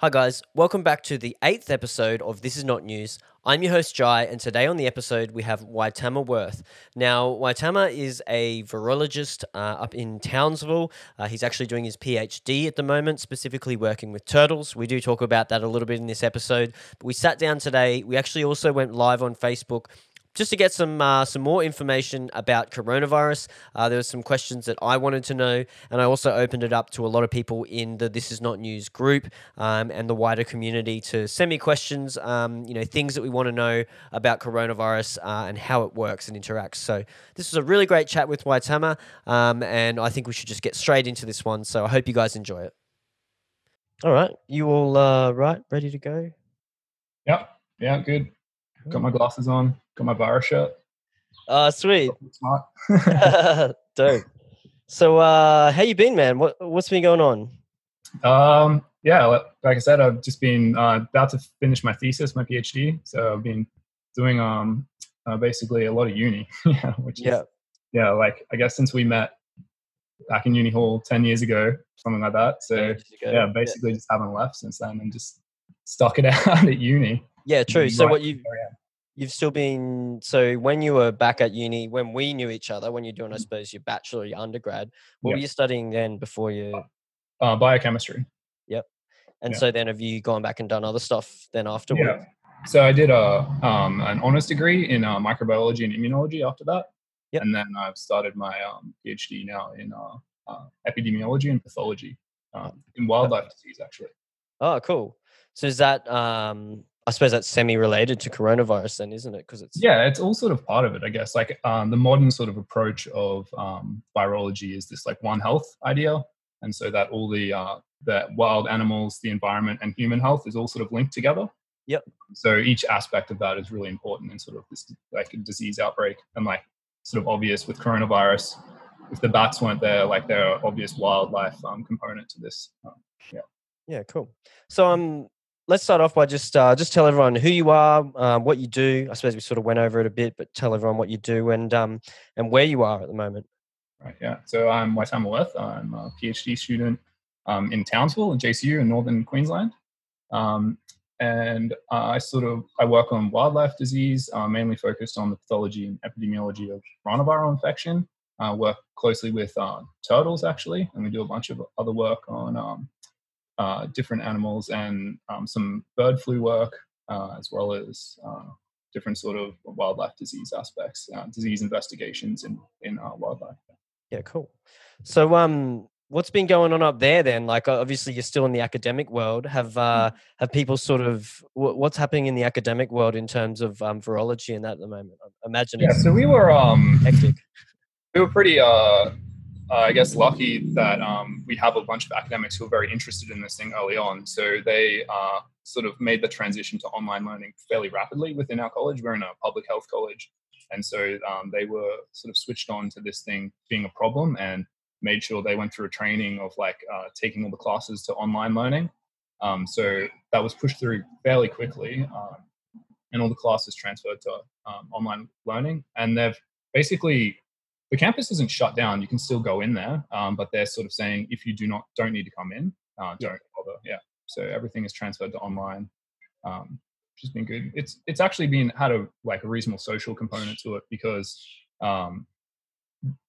Hi, guys. Welcome back to the eighth episode of This Is Not News. I'm your host, Jai, and today on the episode we have Wytamma Wirth. Now, Wytamma is a virologist uh, up in Townsville. Uh, he's actually doing his PhD at the moment, specifically working with turtles. We do talk about that a little bit in this episode. But we sat down today. We actually also went live on Facebook just to get some uh, some more information about coronavirus. Uh, there were some questions that I wanted to know, and I also opened it up to a lot of people in the This Is Not News group um, and the wider community to send me questions. Um, you know, things that we want to know about coronavirus uh, and how it works and interacts. So this was a really great chat with Wytamma, um, and I think we should just get straight into this one. So I hope you guys enjoy it. All right, you all uh, right? Ready to go? Yep. Yeah, good. Got my glasses on. Got my bar shirt. Uh, sweet. Smart. Dope. So, uh, how you been, man? What what's been going on? Um, yeah, like I said, I've just been uh, about to finish my thesis, my PhD. So I've been doing um, uh, basically a lot of uni. yeah, which Yeah. is yeah, like I guess since we met back in uni hall ten years ago, something like that. So yeah, basically just haven't left since then and just stuck it out at uni. Yeah, true. So Right what you where I am. You've still been so when you were back at uni, when we knew each other, when you're doing, I suppose, your bachelor, or your undergrad, what were you studying then before you? Uh, biochemistry. Yep. And yeah. so then have you gone back and done other stuff then afterwards? Yeah. So I did a um, an honors degree in uh, microbiology and immunology after that, Yep. and then I've started my um, PhD now in uh, uh, epidemiology and pathology um, in wildlife disease. Actually, Oh, cool. So is that um I suppose that's semi-related to coronavirus then, isn't it? Because it's yeah, it's all sort of part of it, I guess. Like um, the modern sort of approach of um, virology is this like one health idea, and so that all the uh, the wild animals, the environment, and human health is all sort of linked together. Yep. So each aspect of that is really important in sort of this like a disease outbreak, and like sort of obvious with coronavirus. If the bats weren't there, like they're obvious wildlife um, component to this. Um, Yeah, cool. So um, let's start off by just uh, just tell everyone who you are, um, what you do. I suppose we sort of went over it a bit, but tell everyone what you do and um, and where you are at the moment. Right. Yeah. So I'm Wytamma Wirth. I'm a PhD student um, in Townsville in JCU in northern Queensland, um, and uh, I sort of I work on wildlife disease, uh, mainly focused on the pathology and epidemiology of coronavirus infection. I work closely with uh, turtles actually, and we do a bunch of other work on um, uh, different animals and um, some bird flu work, uh, as well as uh, different sort of wildlife disease aspects, uh, disease investigations in in wildlife. Yeah, cool. So um, what's been going on up there then? Like obviously you're still in the academic world. Have uh, have people sort of what's happening in the academic world in terms of um, virology and that at the moment? I imagine Yeah, so we were um hectic. we were pretty uh, uh I guess lucky that um we have a bunch of academics who are very interested in this thing early on. So they uh sort of made the transition to online learning fairly rapidly within our college. We're in a public health college, and so um, they were sort of switched on to this thing being a problem and made sure they went through a training of like uh, taking all the classes to online learning. Um, so that was pushed through fairly quickly, um, and all the classes transferred to um, online learning. And they've basically the campus isn't shut down. You can still go in there, um, but they're sort of saying if you do not don't need to come in, uh, don't bother. Yeah. So everything is transferred to online, um, which has been good. It's it's actually been had a like a reasonable social component to it because um,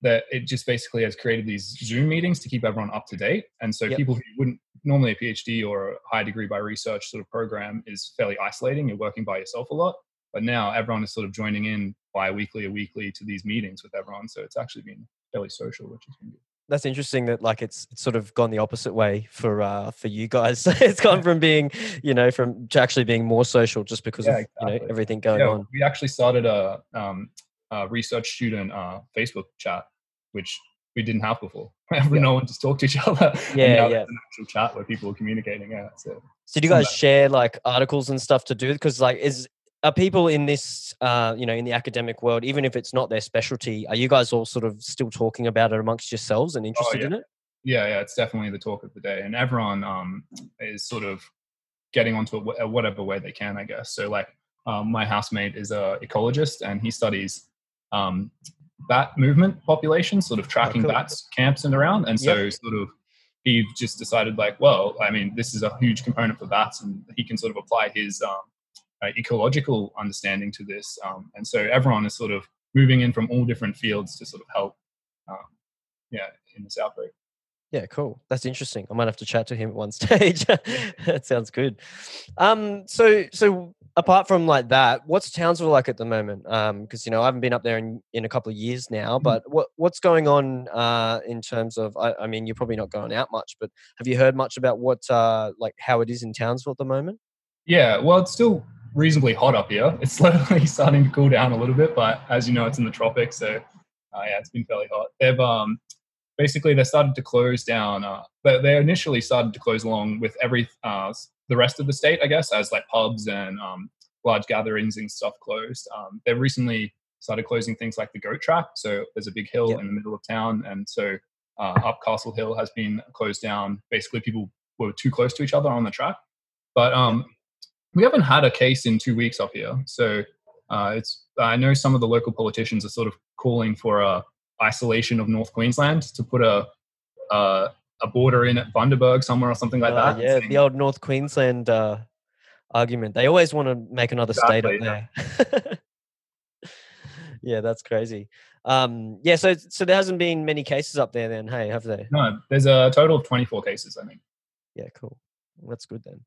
that it just basically has created these Zoom meetings to keep everyone up to date. And so Yep. people who wouldn't normally a PhD or a high degree by research sort of program is fairly isolating. You're working by yourself a lot. But now everyone is sort of joining in bi-weekly or weekly to these meetings with everyone. So it's actually been fairly social, which been good. That's interesting that like it's it's sort of gone the opposite way for uh for you guys. it's gone from being, you know, from to actually being more social just because Yeah, of you know everything going yeah, on. we actually started a, um, a research student uh, Facebook chat, which we didn't have before. Yeah. no one just talked to each other. Yeah, yeah. an actual chat where people are communicating. Yeah, so So do you guys share like articles and stuff to do? Because like is are people in this uh you know in the academic world, even if it's not their specialty, are you guys all sort of still talking about it amongst yourselves and interested Oh, yeah. in it? yeah, yeah, it's definitely the talk of the day, and everyone um, is sort of getting onto it wh- whatever way they can, I guess. So, like, um, my housemate is a ecologist, and he studies um, bat movement populations, sort of tracking cool. bats camps and around, and so sort of he just decided like, well, I mean, this is a huge component for bats, and he can sort of apply his um, uh, ecological understanding to this. Um, and so everyone is sort of moving in from all different fields to sort of help, um, yeah, in this outbreak. Yeah, cool. That's interesting. I might have to chat to him at one stage. that sounds good. Um, so so apart from like that, what's Townsville like at the moment? Um, because you know I haven't been up there in, in a couple of years now. Mm-hmm. But what what's going on uh in terms of? I, I mean, you're probably not going out much, but have you heard much about what uh like how it is in Townsville at the moment? Yeah, well, it's still reasonably hot up here. It's slowly starting to cool down a little bit, but as you know, it's in the tropics, so uh, yeah, it's been fairly hot. They've um basically they started to close down. Uh, they, they initially started to close along with every uh, the rest of the state, I guess, as like pubs and um, large gatherings and stuff closed. Um, they've recently started closing things like the goat track. So there's a big hill yep. in the middle of town, and so uh, up Castle Hill has been closed down. Basically, people were too close to each other on the track. But um, we haven't had a case in two weeks up here, so uh, it's. I know some of the local politicians are sort of calling for a isolation of North Queensland to put a a, a border in at Bundaberg somewhere or something like uh, that. Yeah, the old North Queensland uh, argument. They always want to make another exactly, state up there. yeah, that's crazy. Um, yeah, so so there hasn't been many cases up there then. Hey, have there? No, there's a total of 24 cases, I think. Yeah, cool. That's good then.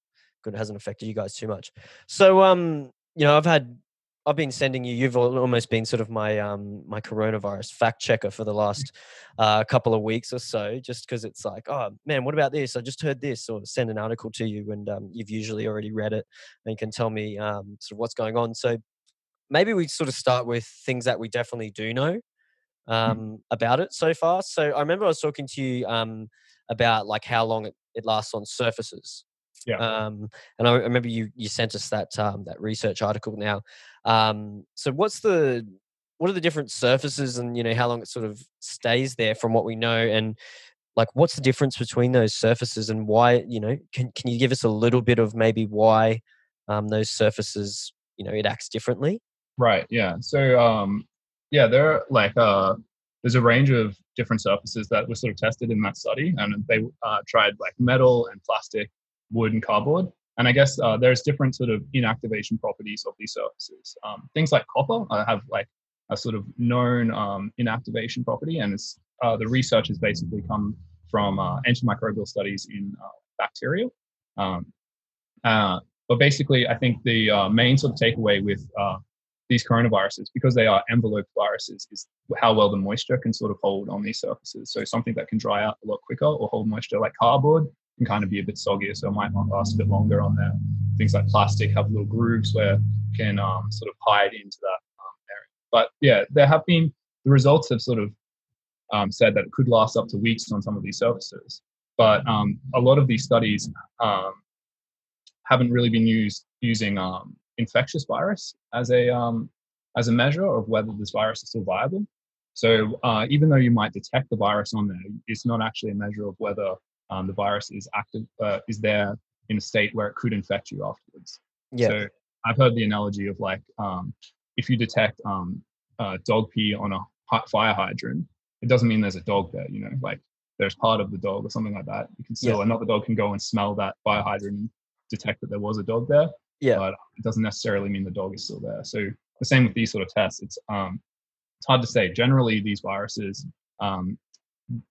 Good, it hasn't affected you guys too much. So, um, you know, I've had I've been sending you. You've almost been sort of my um my coronavirus fact checker for the last uh, couple of weeks or so, just because it's like, oh man, what about this? I just heard this, or send an article to you, and um, you've usually already read it, and can tell me um, sort of what's going on. So maybe we sort of start with things that we definitely do know hmm. um, about it so far. So I remember I was talking to you um, about like how long it, it lasts on surfaces. Yeah. Um, and I remember you you sent us that um, that research article. Now, um, so what's the what are the different surfaces, and you know how long it sort of stays there from what we know, and like what's the difference between those surfaces and why you know can can you give us a little bit of maybe why um, those surfaces you know it acts differently? Right. Yeah. So um, yeah, there are like uh, there's a range of different surfaces that were sort of tested in that study, and they uh, tried like metal and plastic wood and cardboard. And I guess uh, there's different sort of inactivation properties of these surfaces. Um, things like copper uh, have like a sort of known um, inactivation property, and uh, the research has basically come from uh, antimicrobial studies in uh, bacteria. Um, uh, but basically, I think the main sort of takeaway with these coronaviruses, because they are enveloped viruses, is how well the moisture can sort of hold on these surfaces. So something that can dry out a lot quicker or hold moisture, like cardboard, can kind of be a bit soggier, so it might not last a bit longer on there. Things like plastic have little grooves where can um, sort of hide into that um, area. But yeah, there have been the results have sort of um, said that it could last up to weeks on some of these surfaces. But um, a lot of these studies um, haven't really been used using um, infectious virus as a as a measure of whether this virus is still viable. So uh, even though you might detect the virus on there, it's not actually a measure of whether um, the virus is active uh, is there in a state where it could infect you afterwards. Yeah. So I've heard the analogy of like um, if you detect um, uh, dog pee on a fire hydrant, it doesn't mean there's a dog there. You know, like there's part of the dog or something like that. You can still yeah. another dog can go and smell that fire hydrant and detect that there was a dog there. Yeah. But it doesn't necessarily mean the dog is still there. So the same with these sort of tests. It's um, it's hard to say. Generally, these viruses um,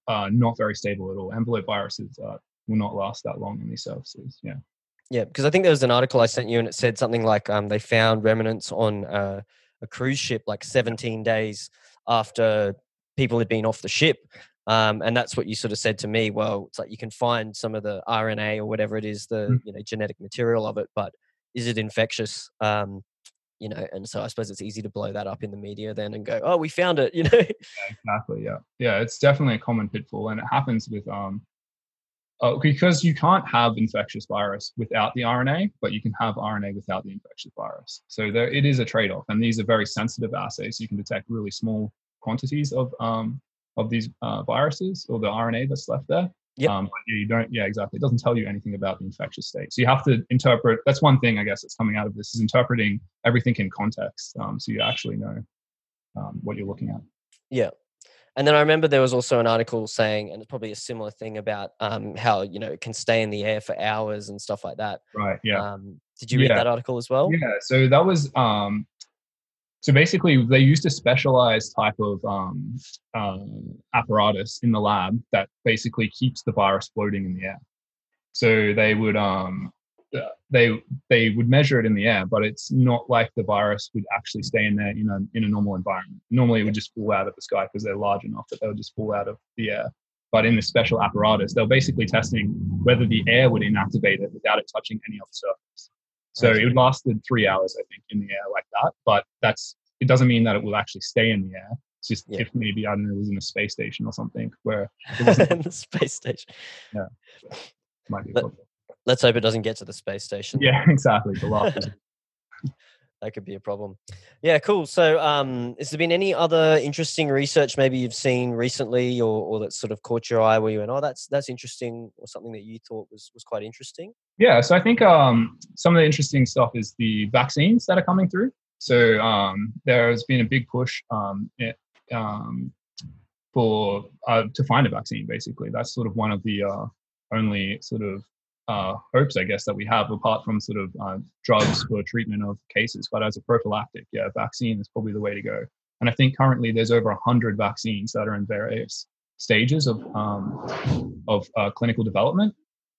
uh, not very stable at all. Envelope viruses uh, will not last that long on these surfaces. Yeah. Yeah, because I think there was an article I sent you, and it said something like um, they found remnants on uh, a cruise ship like 17 days after people had been off the ship. Um, and that's what you sort of said to me. Well, it's like you can find some of the RNA or whatever it is, the mm. you know genetic material of it, but is it infectious? Um, you know and so i suppose it's easy to blow that up in the media then and go oh we found it you know yeah, exactly yeah yeah it's definitely a common pitfall and it happens with um uh, because you can't have infectious virus without the RNA, but you can have RNA without the infectious virus. So there, it is a trade-off, and these are very sensitive assays. You can detect really small quantities of um, of these uh, viruses or the RNA that's left there. Yeah. Um, you don't. Yeah, exactly. It doesn't tell you anything about the infectious state. So you have to interpret. That's one thing I guess that's coming out of this is interpreting everything in context. Um, so you actually know um, what you're looking at. Yeah. And then I remember there was also an article saying, and it's probably a similar thing about um, how you know it can stay in the air for hours and stuff like that. Right. Yeah. Um, did you read Yeah. that article as well? Yeah, so that was um, so basically they used a specialized type of um, um, apparatus in the lab that basically keeps the virus floating in the air. So they would um, uh, they they would measure it in the air, but it's not like the virus would actually stay in there in a in a normal environment. Normally, it would just fall out of the sky because they're large enough that they would just fall out of the air. But in this special apparatus, they're basically testing whether the air would inactivate it without it touching any other surface. So it lasted three hours, I think, in the air like that. But that's it doesn't mean that it will actually stay in the air. It's just Yeah. if maybe I don't know, it was in a space station or something where it wasn't in the space station. Yeah, might be a Let's hope it doesn't get to the space station. Yeah, exactly. The last that could be a problem. Yeah, cool. So, um, has there been any other interesting research maybe you've seen recently, or, or that sort of caught your eye where you went, "Oh, that's that's interesting," or something that you thought was was quite interesting? Yeah, so I think um, some of the interesting stuff is the vaccines that are coming through. So um, there has been a big push um, it, um, for uh, to find a vaccine. Basically, that's sort of one of the uh, only sort of uh, hopes, I guess, that we have, apart from sort of uh, drugs for treatment of cases. But as a prophylactic, yeah, vaccine is probably the way to go. And I think currently there's over hundred vaccines that are in various stages of um, of uh, clinical development.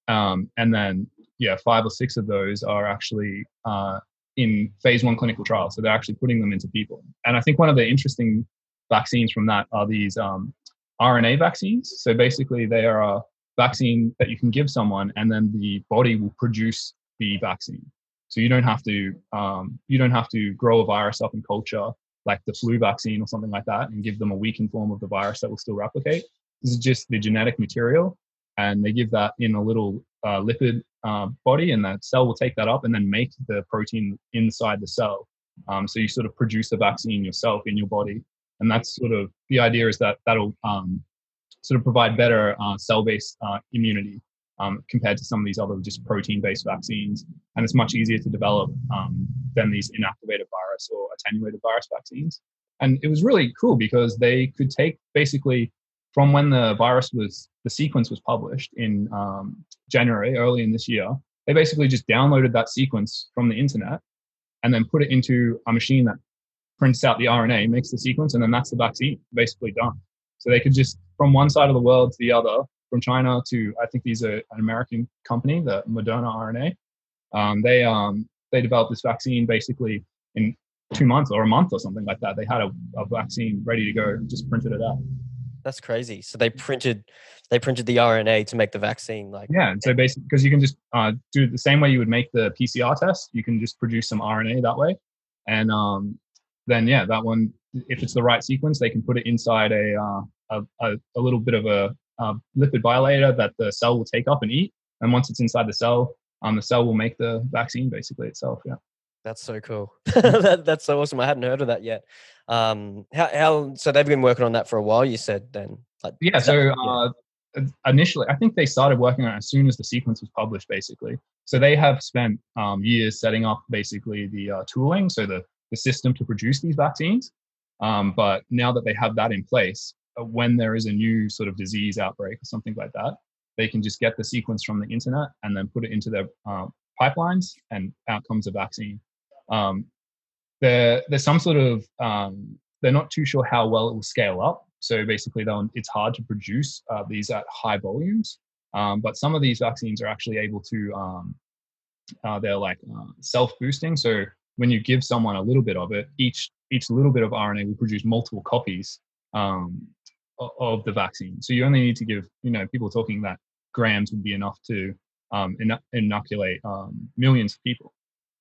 Um, and then yeah, five or six of those are actually uh, in phase one clinical trials. So they're actually putting them into people. And I think one of the interesting vaccines from that are these um, RNA vaccines. So basically, they are vaccine that you can give someone, and then the body will produce the vaccine. So you don't have to um, you don't have to grow a virus up in culture like the flu vaccine or something like that, and give them a weakened form of the virus that will still replicate. This is just the genetic material, and they give that in a little uh, lipid uh, body, and that cell will take that up and then make the protein inside the cell. Um, so you sort of produce the vaccine yourself in your body, and that's sort of the idea is that that'll um, sort of provide better uh, cell-based uh, immunity um, compared to some of these other just protein-based vaccines, and it's much easier to develop um, than these inactivated virus or attenuated virus vaccines. And it was really cool because they could take basically from when the virus was the sequence was published in um, January early in this year, they basically just downloaded that sequence from the internet and then put it into a machine that prints out the RNA, makes the sequence, and then that's the vaccine basically done. So they could just from one side of the world to the other, from China to I think these are an American company, the Moderna RNA. Um, they um, they developed this vaccine basically in two months or a month or something like that. They had a, a vaccine ready to go, just printed it out. That's crazy. So they printed they printed the RNA to make the vaccine. Like, Yeah, and so basically, because you can just uh, do it the same way you would make the PCR test, you can just produce some RNA that way, and um, then yeah, that one, if it's the right sequence, they can put it inside a uh, a, a, a little bit of a, uh lipid bilayer that the cell will take up and eat, and once it's inside the cell, um, the cell will make the vaccine basically itself. Yeah. That's so cool. that, that's so awesome. I hadn't heard of that yet. Um, how, how so they've been working on that for a while. You said then, like Yeah. is that- So uh, initially, I think they started working on it as soon as the sequence was published, basically. So they have spent um, years setting up basically the uh, tooling, so the the system to produce these vaccines. Um, but now that they have that in place, uh, when there is a new sort of disease outbreak or something like that, they can just get the sequence from the internet and then put it into their uh, pipelines, and out comes a vaccine. Um, there, there's some sort of um, they're not too sure how well it will scale up. So basically, it's hard to produce uh, these at high volumes. Um, but some of these vaccines are actually able to, um, uh, they're like uh, self boosting. So when you give someone a little bit of it, each each little bit of RNA will produce multiple copies um, of the vaccine. So you only need to give, you know, people talking that grams would be enough to um, inoculate um, millions of people.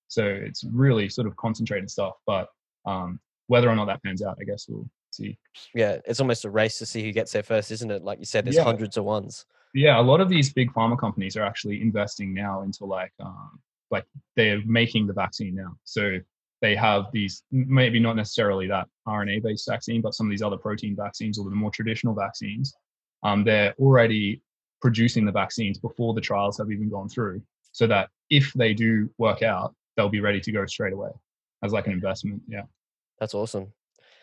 So it's really sort of concentrated stuff. But um, whether or not that pans out, I guess we'll see. yeah, it's almost a race to see who gets there first, isn't it? Like you said, there's Yeah. hundreds of ones. Yeah, a lot of these big pharma companies are actually investing now into like um, like they're making the vaccine now. So they have these maybe not necessarily that RNA based vaccine, but some of these other protein vaccines or the more traditional vaccines. Um, they're already producing the vaccines before the trials have even gone through, so that if they do work out, they'll be ready to go straight away as like an investment. Yeah. That's awesome.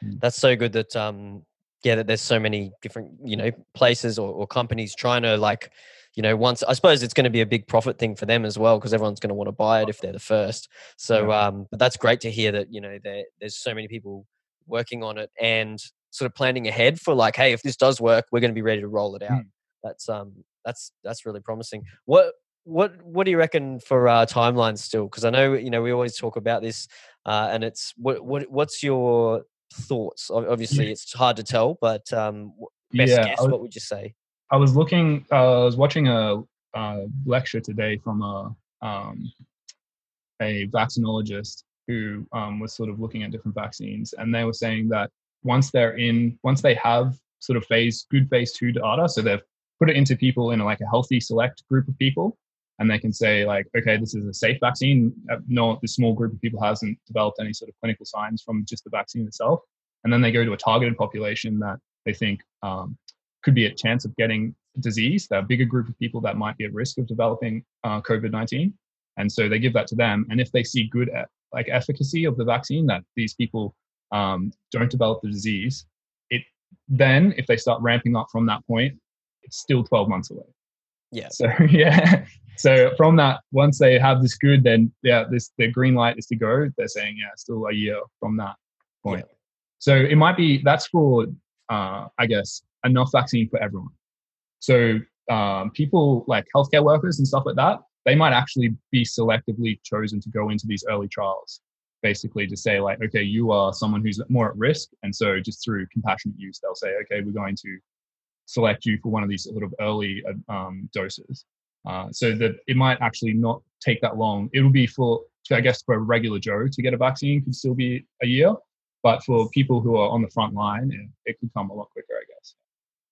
Mm. That's so good that um yeah, that there's so many different, you know, places or, or companies trying to like, you know, once I suppose it's going to be a big profit thing for them as well because everyone's going to want to buy it if they're the first. So, Yeah. um, but that's great to hear that you know there there's so many people working on it and sort of planning ahead for like, hey, if this does work, we're going to be ready to roll it out. Mm. That's um that's that's really promising. What what what do you reckon for uh, timelines still? Because I know you know we always talk about this, uh, and it's what what what's your thoughts? Ob- Obviously, it's hard to tell, but um, best yeah, guess, was, what would you say? I was looking. Uh, I was watching a, uh lecture today from a um, a vaccinologist who um, was sort of looking at different vaccines, and they were saying that once they're in, once they have sort of phase good phase two data, so they've put it into people in like a healthy select group of people, and they can say like, okay, this is a safe vaccine. Uh, No, this small group of people hasn't developed any sort of clinical signs from just the vaccine itself, and then they go to a targeted population that they think um, could be a chance of getting disease, that bigger group of people that might be at risk of developing uh, COVID nineteen, and so they give that to them. And if they see good e- like efficacy of the vaccine, that these people um, don't develop the disease, it then if they start ramping up from that point, it's still twelve months away. Yeah, So yeah. So from that, once they have this good, then yeah, this the green light is to go. They're saying yeah, still a year from that point. Yeah. So it might be that's for uh, I guess enough vaccine for everyone. So um, people like healthcare workers and stuff like that, they might actually be selectively chosen to go into these early trials. Basically, to say like, okay, you are someone who's more at risk, and so just through compassionate use, they'll say, okay, we're going to select you for one of these sort of early uh, um, doses. Uh, so that it might actually not take that long. It will be for, I guess, for a regular Joe to get a vaccine could still be a year, but for people who are on the front line, it could come a lot quicker, I guess.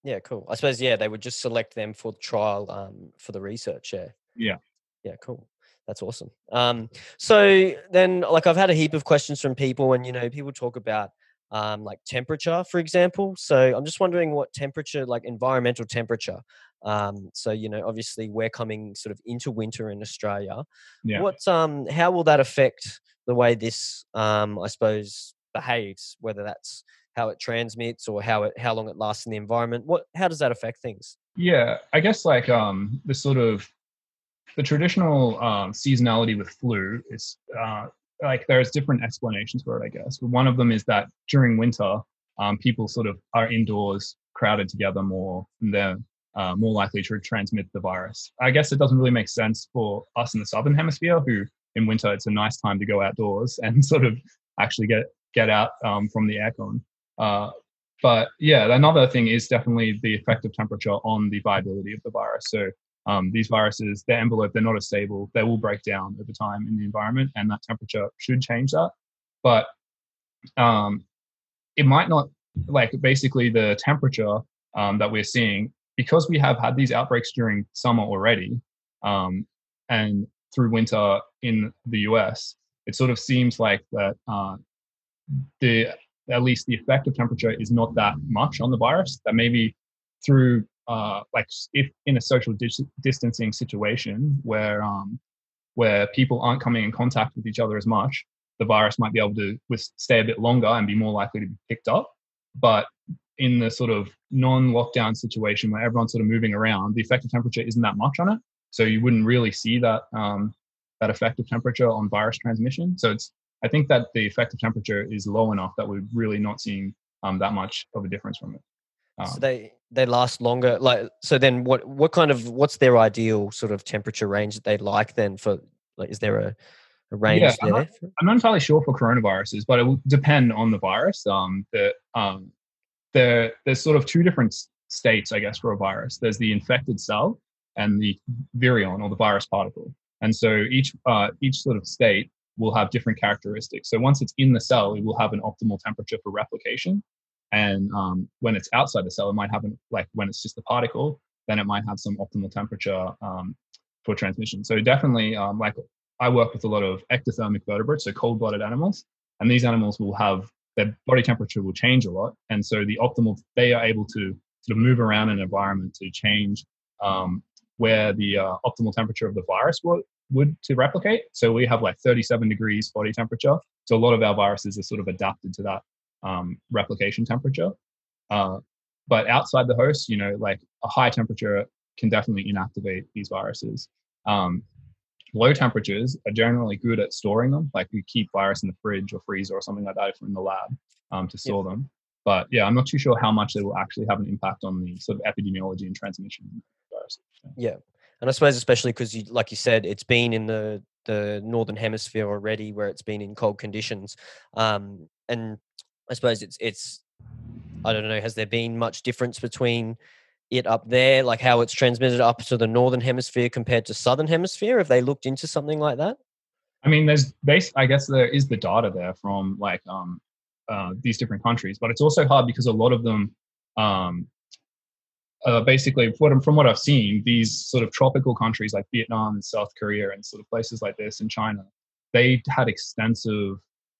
Yeah, cool. I suppose yeah, they would just select them for the trial um, for the research. Yeah. Yeah. Yeah, cool. That's awesome. Um, so then, like, I've had a heap of questions from people, and you know, people talk about um, like temperature, for example. So I'm just wondering what temperature, like environmental temperature. Um, so you know, obviously, we're coming sort of into winter in Australia. Yeah. What, um, how will that affect the way this, um, I suppose, behaves? Whether that's how it transmits or how it, how long it lasts in the environment. What, how does that affect things? Yeah, I guess like um, the sort of the traditional um, seasonality with flu is uh, like there's different explanations for it, I guess. But one of them is that during winter, um, people sort of are indoors, crowded together more, and they're uh, more likely to transmit the virus. I guess it doesn't really make sense for us in the southern hemisphere, who in winter it's a nice time to go outdoors and sort of actually get get out um, from the aircon. Uh, but yeah, another thing is definitely the effect of temperature on the viability of the virus. So um, these viruses, their envelope, they're not as stable. They will break down over time in the environment, and that temperature should change that. But um, it might not, like basically the temperature um, that we're seeing, because we have had these outbreaks during summer already um, and through winter in the US, it sort of seems like that uh, the at least the effect of temperature is not that much on the virus. That maybe through uh, like if in a social dis- distancing situation where um, where people aren't coming in contact with each other as much, the virus might be able to stay a bit longer and be more likely to be picked up. But in the sort of non-lockdown situation where everyone's sort of moving around, the effective temperature isn't that much on it, so you wouldn't really see that um, that effective temperature on virus transmission. So it's I think that the effective temperature is low enough that we're really not seeing um, that much of a difference from it. so Um, they they last longer like so then what what kind of what's their ideal sort of temperature range that they like then for like is there a, a range Yeah, I'm there I'm not entirely sure for coronaviruses, but it will depend on the virus. Um, the um, there there's sort of two different states, I guess, for a virus. There's the infected cell and the virion or the virus particle. And so each uh, each sort of state will have different characteristics. So once it's in the cell, it will have an optimal temperature for replication. And um, when it's outside the cell, it might have an, like when it's just a particle, then it might have some optimal temperature um, for transmission. So definitely, um, like I work with a lot of ectothermic vertebrates, so cold-blooded animals, and these animals will have their body temperature will change a lot, and so the optimal they are able to sort of move around an environment to change um, where the uh, optimal temperature of the virus would, to replicate. So we have like 37 degrees body temperature. So a lot of our viruses are sort of adapted to that um, replication temperature. Uh, but outside the host, you know, like a high temperature can definitely inactivate these viruses. Um, low temperatures are generally good at storing them. Like you keep virus in the fridge or freezer or something like that if we're in the lab um, to store them. But yeah, I'm not too sure how much they will actually have an impact on the sort of epidemiology and transmission. Viruses. Yeah, and I suppose especially because you, like you said, it's been in the the northern hemisphere already, where it's been in cold conditions, um, and I suppose it's it's I don't know. Has there been much difference between it up there, like how it's transmitted up to the northern hemisphere compared to southern hemisphere? Have they looked into something like that? I mean, there's base. I guess there is the data there from like um, uh, these different countries, but it's also hard because a lot of them, um, uh, basically, from, from what I've seen, these sort of tropical countries like Vietnam and South Korea and sort of places like this in China, they had extensive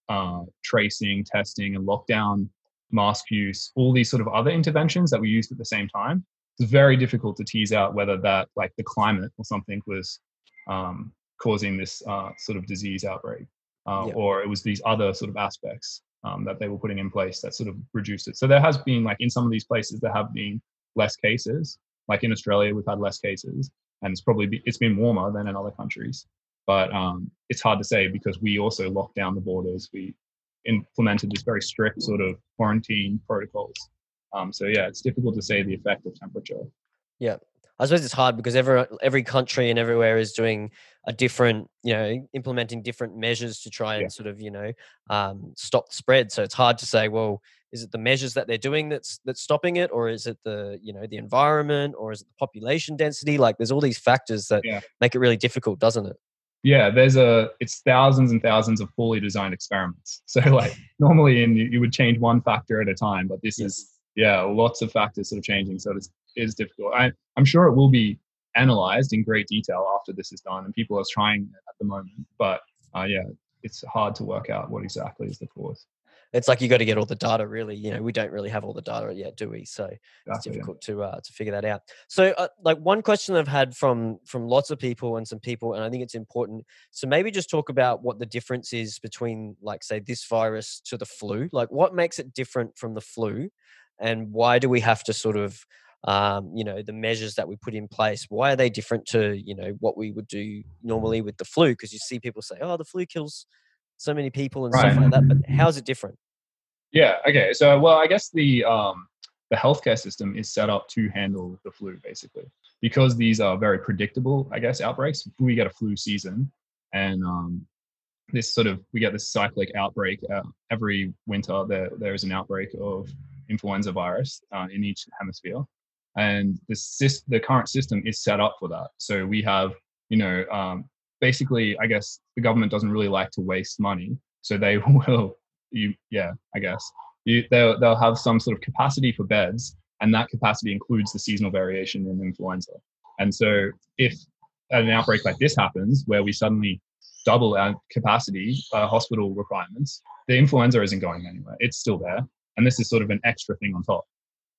uh, tracing, testing, and lockdown, mask use, all these sort of other interventions that we used at the same time it's very difficult to tease out whether that like the climate or something was um, causing this uh, sort of disease outbreak uh, yeah. or it was these other sort of aspects um, that they were putting in place that sort of reduced it so there has been like in some of these places there have been less cases like in australia we've had less cases and it's probably be, it's been warmer than in other countries but um, it's hard to say because we also locked down the borders we implemented this very strict sort of quarantine protocols um, so yeah, it's difficult to say the effect of temperature. Yeah, I suppose it's hard because every every country and everywhere is doing a different, you know, implementing different measures to try and yeah. sort of, you know, um, stop the spread. So it's hard to say, well, is it the measures that they're doing that's that's stopping it, or is it the, you know, the environment, or is it the population density? Like, there's all these factors that yeah. make it really difficult, doesn't it? Yeah, there's a it's thousands and thousands of poorly designed experiments. So like normally, in you, you would change one factor at a time, but this yes. is yeah, lots of factors sort of changing. So it is is difficult. I, I'm sure it will be analyzed in great detail after this is done, and people are trying at the moment. But uh, yeah, it's hard to work out what exactly is the cause. It's like you got to get all the data. Really, you know, we don't really have all the data yet, do we? So it's difficult to uh, to figure that out. So, uh, like one question I've had from from lots of people and some people, and I think it's important. So maybe just talk about what the difference is between, like, say, this virus to the flu. Like, what makes it different from the flu? and why do we have to sort of um, you know the measures that we put in place why are they different to you know what we would do normally with the flu because you see people say oh the flu kills so many people and right. stuff like that but how's it different yeah okay so well i guess the um the healthcare system is set up to handle the flu basically because these are very predictable i guess outbreaks we get a flu season and um this sort of we get this cyclic outbreak uh, every winter there there is an outbreak of influenza virus uh, in each hemisphere. And the, the current system is set up for that. So we have, you know, um, basically, I guess the government doesn't really like to waste money. So they will, you, yeah, I guess, you, they'll, they'll have some sort of capacity for beds. And that capacity includes the seasonal variation in influenza. And so if an outbreak like this happens, where we suddenly double our capacity, uh, hospital requirements, the influenza isn't going anywhere. It's still there and this is sort of an extra thing on top.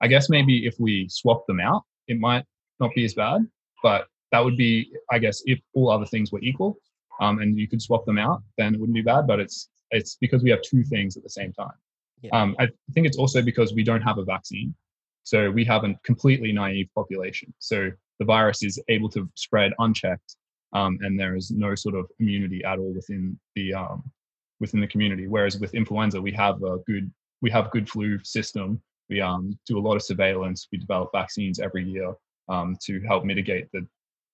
I guess maybe if we swap them out, it might not be as bad, but that would be, I guess, if all other things were equal, um, and you could swap them out, then it wouldn't be bad. But it's it's because we have two things at the same time. Yeah. Um, I think it's also because we don't have a vaccine, so we have a completely naive population. So the virus is able to spread unchecked, um, and there is no sort of immunity at all within the um, within the community. Whereas with influenza, we have a good we have good flu system. We um, do a lot of surveillance. We develop vaccines every year um, to help mitigate the,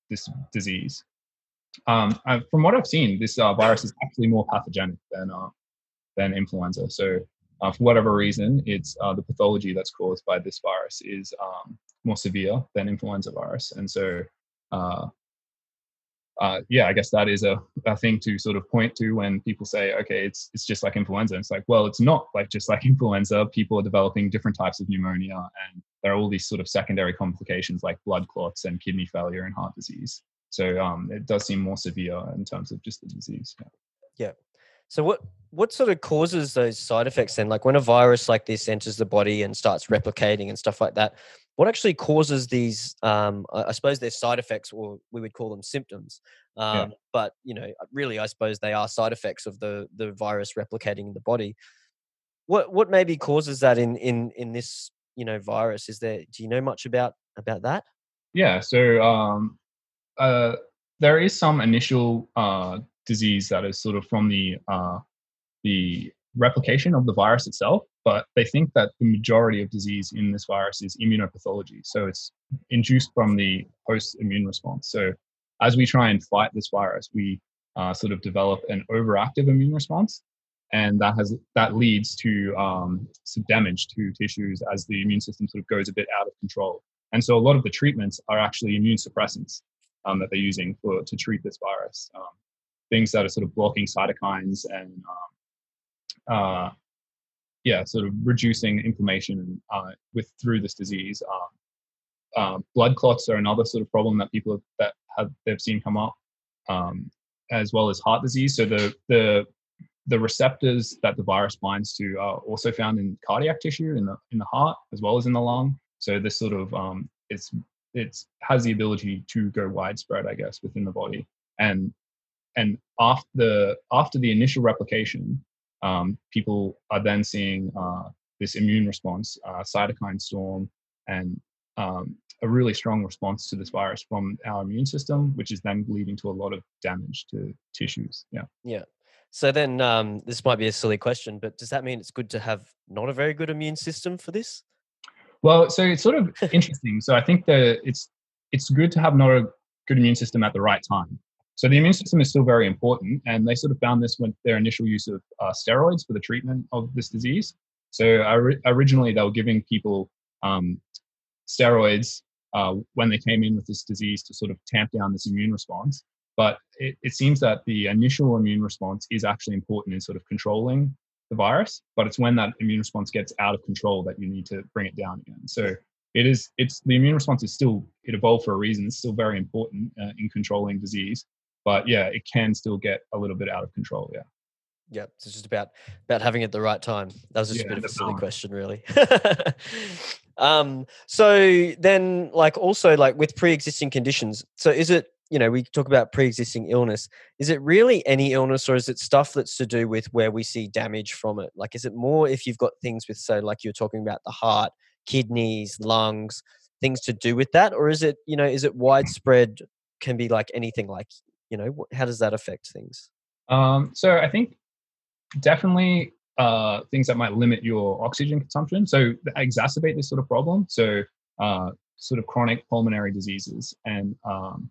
this disease. Um, from what I've seen, this uh, virus is actually more pathogenic than uh, than influenza. So, uh, for whatever reason, it's uh, the pathology that's caused by this virus is um, more severe than influenza virus, and so uh, uh, yeah, I guess that is a, a thing to sort of point to when people say, okay, it's it's just like influenza. It's like, well, it's not like just like influenza. People are developing different types of pneumonia, and there are all these sort of secondary complications like blood clots and kidney failure and heart disease. So um, it does seem more severe in terms of just the disease. Yeah. yeah. So what what sort of causes those side effects then? Like when a virus like this enters the body and starts replicating and stuff like that, what actually causes these um, i suppose they're side effects or we would call them symptoms um, yeah. but you know really i suppose they are side effects of the the virus replicating in the body what what maybe causes that in in in this you know virus? Is there? Do you know much about about that? Yeah. So um, uh, there is some initial uh, disease that is sort of from the uh, the replication of the virus itself, but they think that the majority of disease in this virus is immunopathology. So it's induced from the host immune response. So as we try and fight this virus, we uh, sort of develop an overactive immune response, and that has that leads to um, some damage to tissues as the immune system sort of goes a bit out of control. And so a lot of the treatments are actually immune suppressants um, that they're using for to treat this virus. Um, things that are sort of blocking cytokines and um, uh, yeah, sort of reducing inflammation uh, with through this disease. Uh, blood clots are another sort of problem that people have, that have they've seen come up, um, as well as heart disease. So the the the receptors that the virus binds to are also found in cardiac tissue in the in the heart as well as in the lung. So this sort of it's it's has the ability to go widespread, I guess, within the body. And and after the after the initial replication, um, people are then seeing uh, this immune response, uh, cytokine storm, and um, a really strong response to this virus from our immune system, which is then leading to a lot of damage to tissues. Yeah. Yeah. So then, um, this might be a silly question, but does that mean it's good to have not a very good immune system for this? Well, so it's sort of interesting. So I think that it's it's good to have not a good immune system at the right time. So the immune system is still very important, and they sort of found this with their initial use of uh, steroids for the treatment of this disease. So originally, they were giving people um, steroids uh, when they came in with this disease to sort of tamp down this immune response. But it, it seems that the initial immune response is actually important in sort of controlling the virus. But it's when that immune response gets out of control that you need to bring it down again. So it is it's the immune response is still it evolved for a reason. It's still very important uh, in controlling disease but yeah, it can still get a little bit out of control. Yeah. Yeah, it's just about about having it at the right time. That was just yeah, a bit of a silly question, really. um, so then, like, also like with pre-existing conditions. So is it you know we talk about pre-existing illness? Is it really any illness, or is it stuff that's to do with where we see damage from it? Like, is it more if you've got things with, so like you're talking about the heart, kidneys, lungs, things to do with that, or is it you know is it widespread? Can be like anything like you know how does that affect things um, so i think definitely uh, things that might limit your oxygen consumption so exacerbate this sort of problem so uh, sort of chronic pulmonary diseases and um,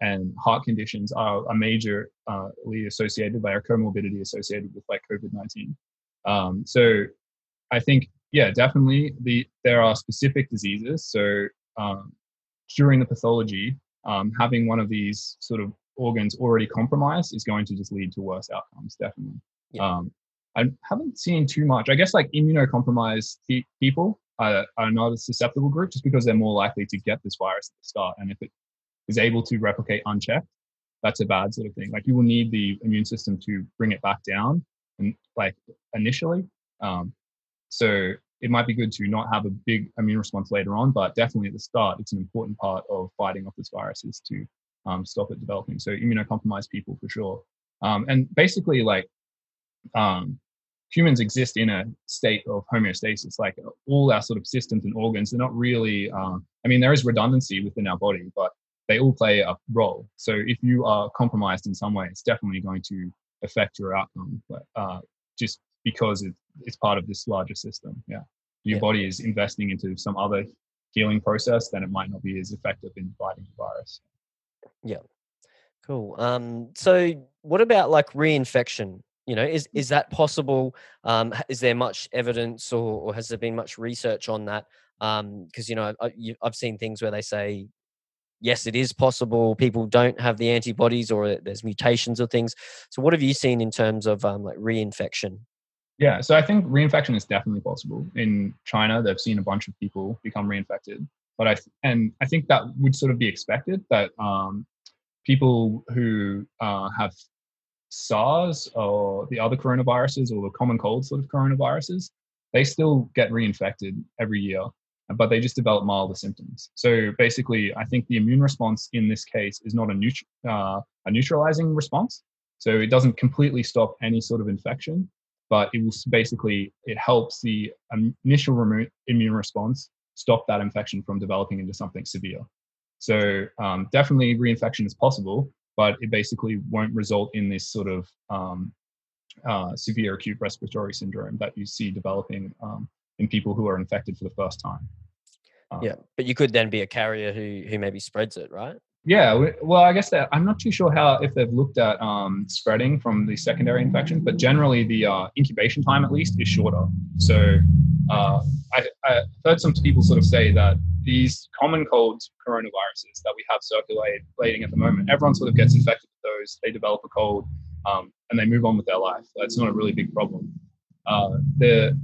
and heart conditions are, are majorly uh, associated by a comorbidity associated with like covid-19 um, so i think yeah definitely the there are specific diseases so um, during the pathology um, having one of these sort of organs already compromised is going to just lead to worse outcomes, definitely. Yeah. Um, I haven't seen too much. I guess like immunocompromised pe- people are, are not a susceptible group just because they're more likely to get this virus at the start. And if it is able to replicate unchecked, that's a bad sort of thing. Like you will need the immune system to bring it back down and like initially. Um, so it might be good to not have a big immune response later on, but definitely at the start, it's an important part of fighting off this virus is to um, stop it developing. So immunocompromised people for sure. Um, and basically, like um, humans exist in a state of homeostasis. Like all our sort of systems and organs, they're not really. Uh, I mean, there is redundancy within our body, but they all play a role. So if you are compromised in some way, it's definitely going to affect your outcome. But uh, just because it, it's part of this larger system, yeah. Your yeah. body is investing into some other healing process, then it might not be as effective in fighting the virus. Yeah. Cool. Um, so what about like reinfection? You know, is is that possible? Um, is there much evidence, or, or has there been much research on that? Because um, you know, I, I've seen things where they say, yes, it is possible. People don't have the antibodies, or there's mutations or things. So, what have you seen in terms of um, like reinfection? Yeah, so I think reinfection is definitely possible. In China, they've seen a bunch of people become reinfected but I and I think that would sort of be expected that um, people who uh, have SARS or the other coronaviruses or the common cold sort of coronaviruses, they still get reinfected every year, but they just develop milder symptoms. So basically, I think the immune response in this case is not a, neut- uh, a neutralizing response. So it doesn't completely stop any sort of infection, but it will basically it helps the initial immune response stop that infection from developing into something severe. So um, definitely reinfection is possible, but it basically won't result in this sort of um, uh, severe acute respiratory syndrome that you see developing um, in people who are infected for the first time. Um, yeah, but you could then be a carrier who who maybe spreads it, right? Yeah, well, I guess that I'm not too sure how if they've looked at um, spreading from the secondary infection, but generally the uh, incubation time at least is shorter. So uh, I, have heard some people sort of say that these common cold coronaviruses that we have circulating at the moment, everyone sort of gets infected with those. They develop a cold um, and they move on with their life. That's not a really big problem. Uh, the,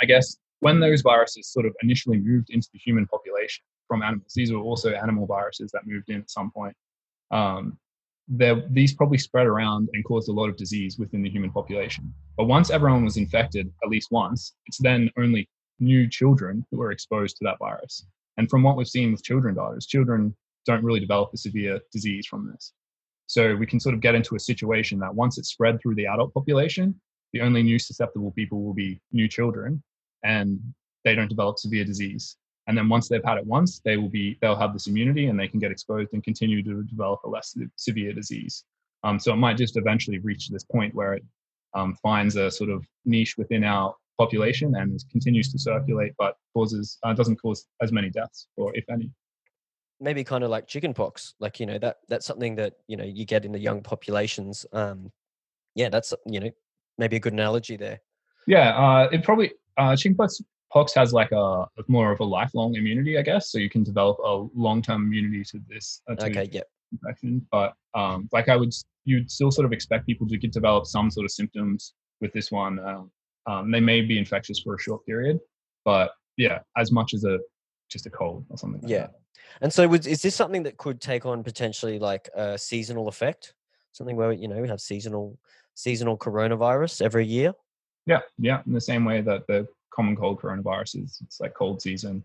I guess when those viruses sort of initially moved into the human population, from animals. These were also animal viruses that moved in at some point. Um, these probably spread around and caused a lot of disease within the human population. But once everyone was infected, at least once, it's then only new children who are exposed to that virus. And from what we've seen with children diets, children don't really develop a severe disease from this. So we can sort of get into a situation that once it's spread through the adult population, the only new susceptible people will be new children and they don't develop severe disease. And then once they've had it once they will be they'll have this immunity and they can get exposed and continue to develop a less severe disease. Um, so it might just eventually reach this point where it um, finds a sort of niche within our population and continues to circulate but causes uh, doesn't cause as many deaths or if any. Maybe kind of like chickenpox like you know that that's something that you know you get in the young populations um yeah that's you know maybe a good analogy there. Yeah uh it probably uh chickenpox pox has like a more of a lifelong immunity, I guess. So you can develop a long-term immunity to this. Uh, to okay. Yep. Infection, but um, like I would, you'd still sort of expect people to get develop some sort of symptoms with this one. Uh, um, they may be infectious for a short period, but yeah, as much as a just a cold or something. Like yeah. That. And so, would, is this something that could take on potentially like a seasonal effect? Something where you know we have seasonal seasonal coronavirus every year. Yeah, yeah. In the same way that the common cold coronaviruses. It's like cold season.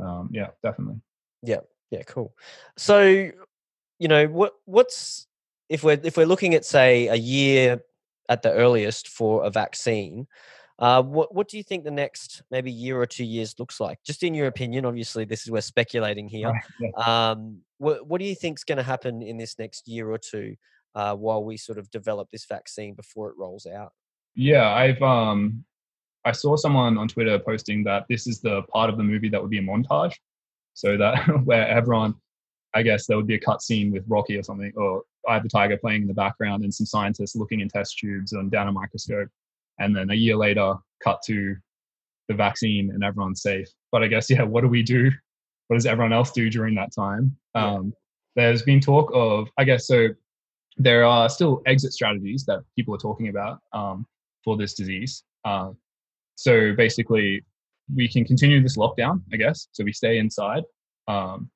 Um, yeah, definitely. Yeah, yeah, cool. So, you know, what what's if we're if we're looking at say a year at the earliest for a vaccine, uh, what what do you think the next maybe year or two years looks like? Just in your opinion, obviously, this is we're speculating here. Right, yeah. um, what what do you think is going to happen in this next year or two uh, while we sort of develop this vaccine before it rolls out? Yeah, I've um, I saw someone on Twitter posting that this is the part of the movie that would be a montage. So that where everyone, I guess there would be a cut scene with Rocky or something, or Eye of the Tiger playing in the background and some scientists looking in test tubes and down a microscope. And then a year later, cut to the vaccine and everyone's safe. But I guess, yeah, what do we do? What does everyone else do during that time? Yeah. Um, there's been talk of, I guess, so there are still exit strategies that people are talking about um, for this disease. Uh, so basically, we can continue this lockdown, I guess. So we stay inside, um,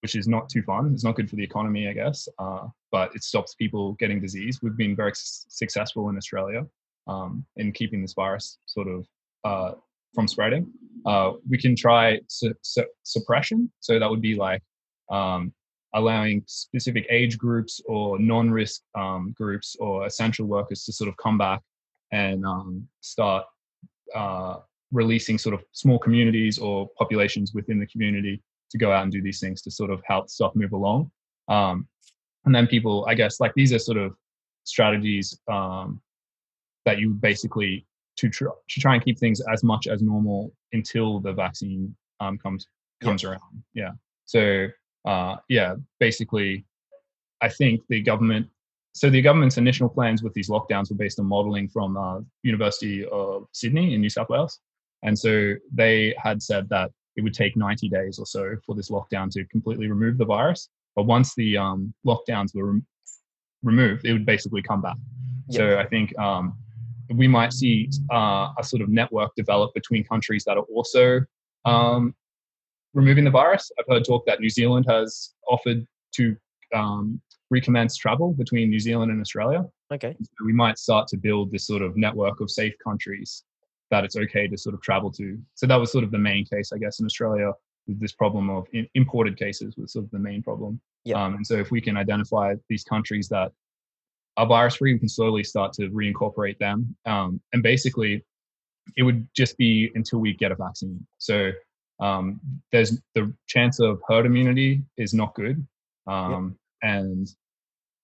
which is not too fun. It's not good for the economy, I guess, uh, but it stops people getting disease. We've been very successful in Australia um, in keeping this virus sort of uh, from spreading. Uh, we can try su- su- suppression. So that would be like um, allowing specific age groups or non-risk um, groups or essential workers to sort of come back and um, start uh, releasing sort of small communities or populations within the community to go out and do these things to sort of help stuff move along. Um, and then people, I guess, like these are sort of strategies um, that you basically to, tr- to try and keep things as much as normal until the vaccine um, comes comes yeah. around. Yeah. So uh, yeah, basically, I think the government so the government's initial plans with these lockdowns were based on modelling from uh, University of Sydney in New South Wales, and so they had said that it would take 90 days or so for this lockdown to completely remove the virus. But once the um, lockdowns were rem- removed, it would basically come back. So I think um, we might see uh, a sort of network develop between countries that are also um, removing the virus. I've heard talk that New Zealand has offered to um, recommence travel between New Zealand and Australia. Okay. So we might start to build this sort of network of safe countries that it's okay to sort of travel to. So that was sort of the main case, I guess, in Australia. This problem of imported cases was sort of the main problem. Yeah. Um, and so if we can identify these countries that are virus free, we can slowly start to reincorporate them. Um, and basically, it would just be until we get a vaccine. So um, there's the chance of herd immunity is not good, um. And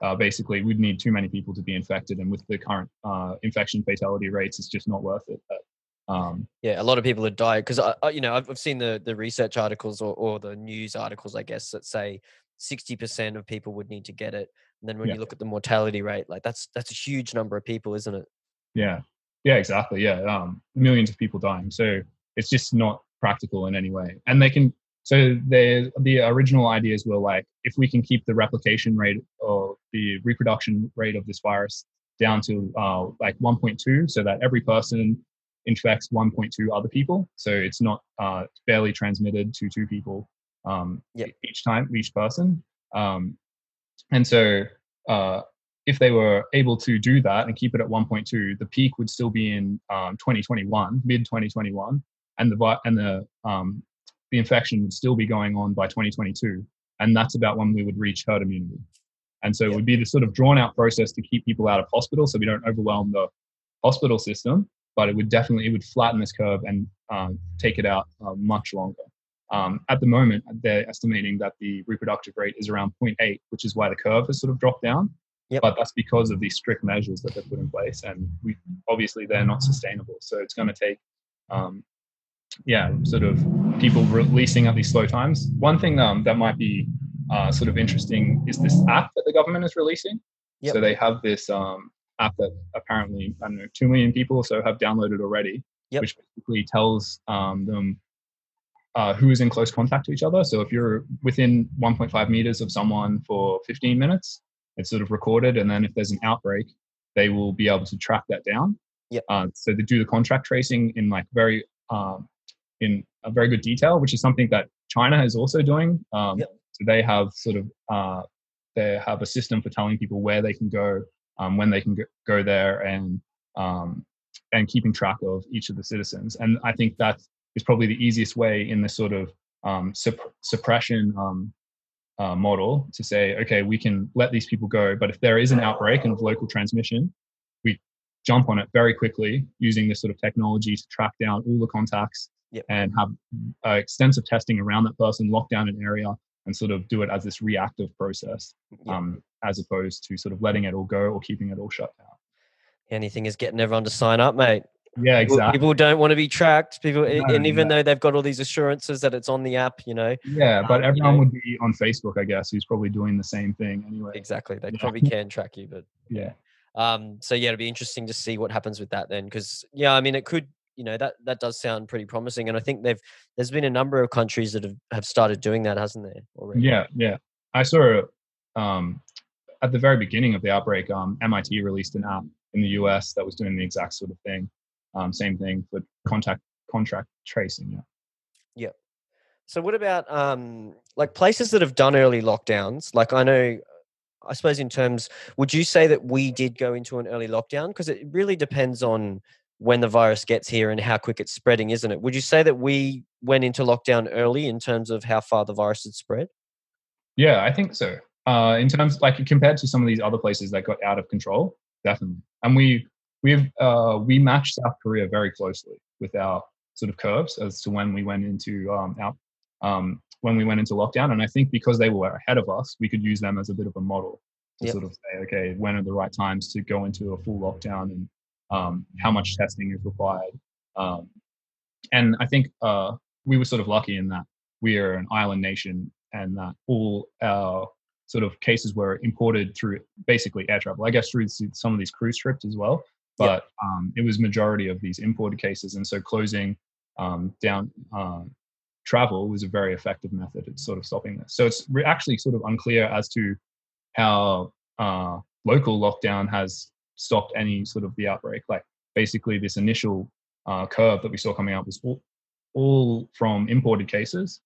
uh, basically we'd need too many people to be infected, and with the current uh, infection fatality rates, it's just not worth it. But, um, yeah, a lot of people have died because you know I've, I've seen the the research articles or, or the news articles, I guess, that say sixty percent of people would need to get it, and then when yeah. you look at the mortality rate, like that's that's a huge number of people, isn't it? Yeah, yeah, exactly. Yeah, um, millions of people dying. So it's just not practical in any way. And they can. So the the original ideas were like, if we can keep the replication rate or the reproduction rate of this virus down to uh, like 1.2, so that every person infects 1.2 other people, so it's not uh, barely transmitted to two people um, yep. each time, each person. Um, and so uh, if they were able to do that and keep it at 1.2, the peak would still be in um, 2021, mid 2021, and the and the um, the infection would still be going on by 2022, and that's about when we would reach herd immunity. And so it would be the sort of drawn out process to keep people out of hospital, so we don't overwhelm the hospital system. But it would definitely it would flatten this curve and um, take it out uh, much longer. Um, at the moment, they're estimating that the reproductive rate is around 0.8, which is why the curve has sort of dropped down. Yep. But that's because of these strict measures that they've put in place, and we obviously they're not sustainable. So it's going to take, um, yeah, sort of people releasing at these slow times. One thing um, that might be uh, sort of interesting is this app that the government is releasing. Yep. So they have this um, app that apparently I don't know two million people or so have downloaded already, yep. which basically tells um, them uh, who is in close contact to each other. So if you're within 1.5 meters of someone for 15 minutes, it's sort of recorded, and then if there's an outbreak, they will be able to track that down. Yeah. Uh, so they do the contract tracing in like very um, in a very good detail, which is something that China is also doing. Um, yep. So they have sort of uh, they have a system for telling people where they can go, um, when they can go, go there, and um, and keeping track of each of the citizens. And I think that is probably the easiest way in this sort of um, supp- suppression um, uh, model to say, okay, we can let these people go, but if there is an outbreak and of local transmission, we jump on it very quickly using this sort of technology to track down all the contacts yep. and have uh, extensive testing around that person, lock down an area, and sort of do it as this reactive process, yep. um, as opposed to sort of letting it all go or keeping it all shut down. Anything is getting everyone to sign up, mate. Yeah, exactly. People don't want to be tracked. People, no, and even though they've got all these assurances that it's on the app, you know. Yeah, but um, everyone you know, would be on Facebook, I guess, who's probably doing the same thing anyway. Exactly, they yeah. probably can track you, but yeah. Um. So yeah, it'll be interesting to see what happens with that then, because yeah, I mean, it could, you know, that that does sound pretty promising, and I think they've there's been a number of countries that have have started doing that, hasn't there? Already? Yeah, yeah. I saw, um, at the very beginning of the outbreak, um, MIT released an app in the US that was doing the exact sort of thing. Um, same thing for contact contract tracing. Yeah. Yeah. So what about um, like places that have done early lockdowns? Like I know, I suppose in terms, would you say that we did go into an early lockdown? Because it really depends on when the virus gets here and how quick it's spreading, isn't it? Would you say that we went into lockdown early in terms of how far the virus had spread? Yeah, I think so. Uh, in terms like compared to some of these other places that got out of control, definitely. And we we've uh, we matched South Korea very closely with our sort of curves as to when we went into um, our um, when we went into lockdown. And I think because they were ahead of us, we could use them as a bit of a model to yep. sort of say, okay, when are the right times to go into a full lockdown and um, how much testing is required. Um, and I think uh, we were sort of lucky in that we are an island nation and that all our sort of cases were imported through basically air travel. I guess through some of these cruise trips as well but um, it was majority of these imported cases, and so closing um, down uh, travel was a very effective method at sort of stopping this. So it's actually sort of unclear as to how uh, local lockdown has stopped any sort of the outbreak. Like basically, this initial uh, curve that we saw coming out was all, all from imported cases,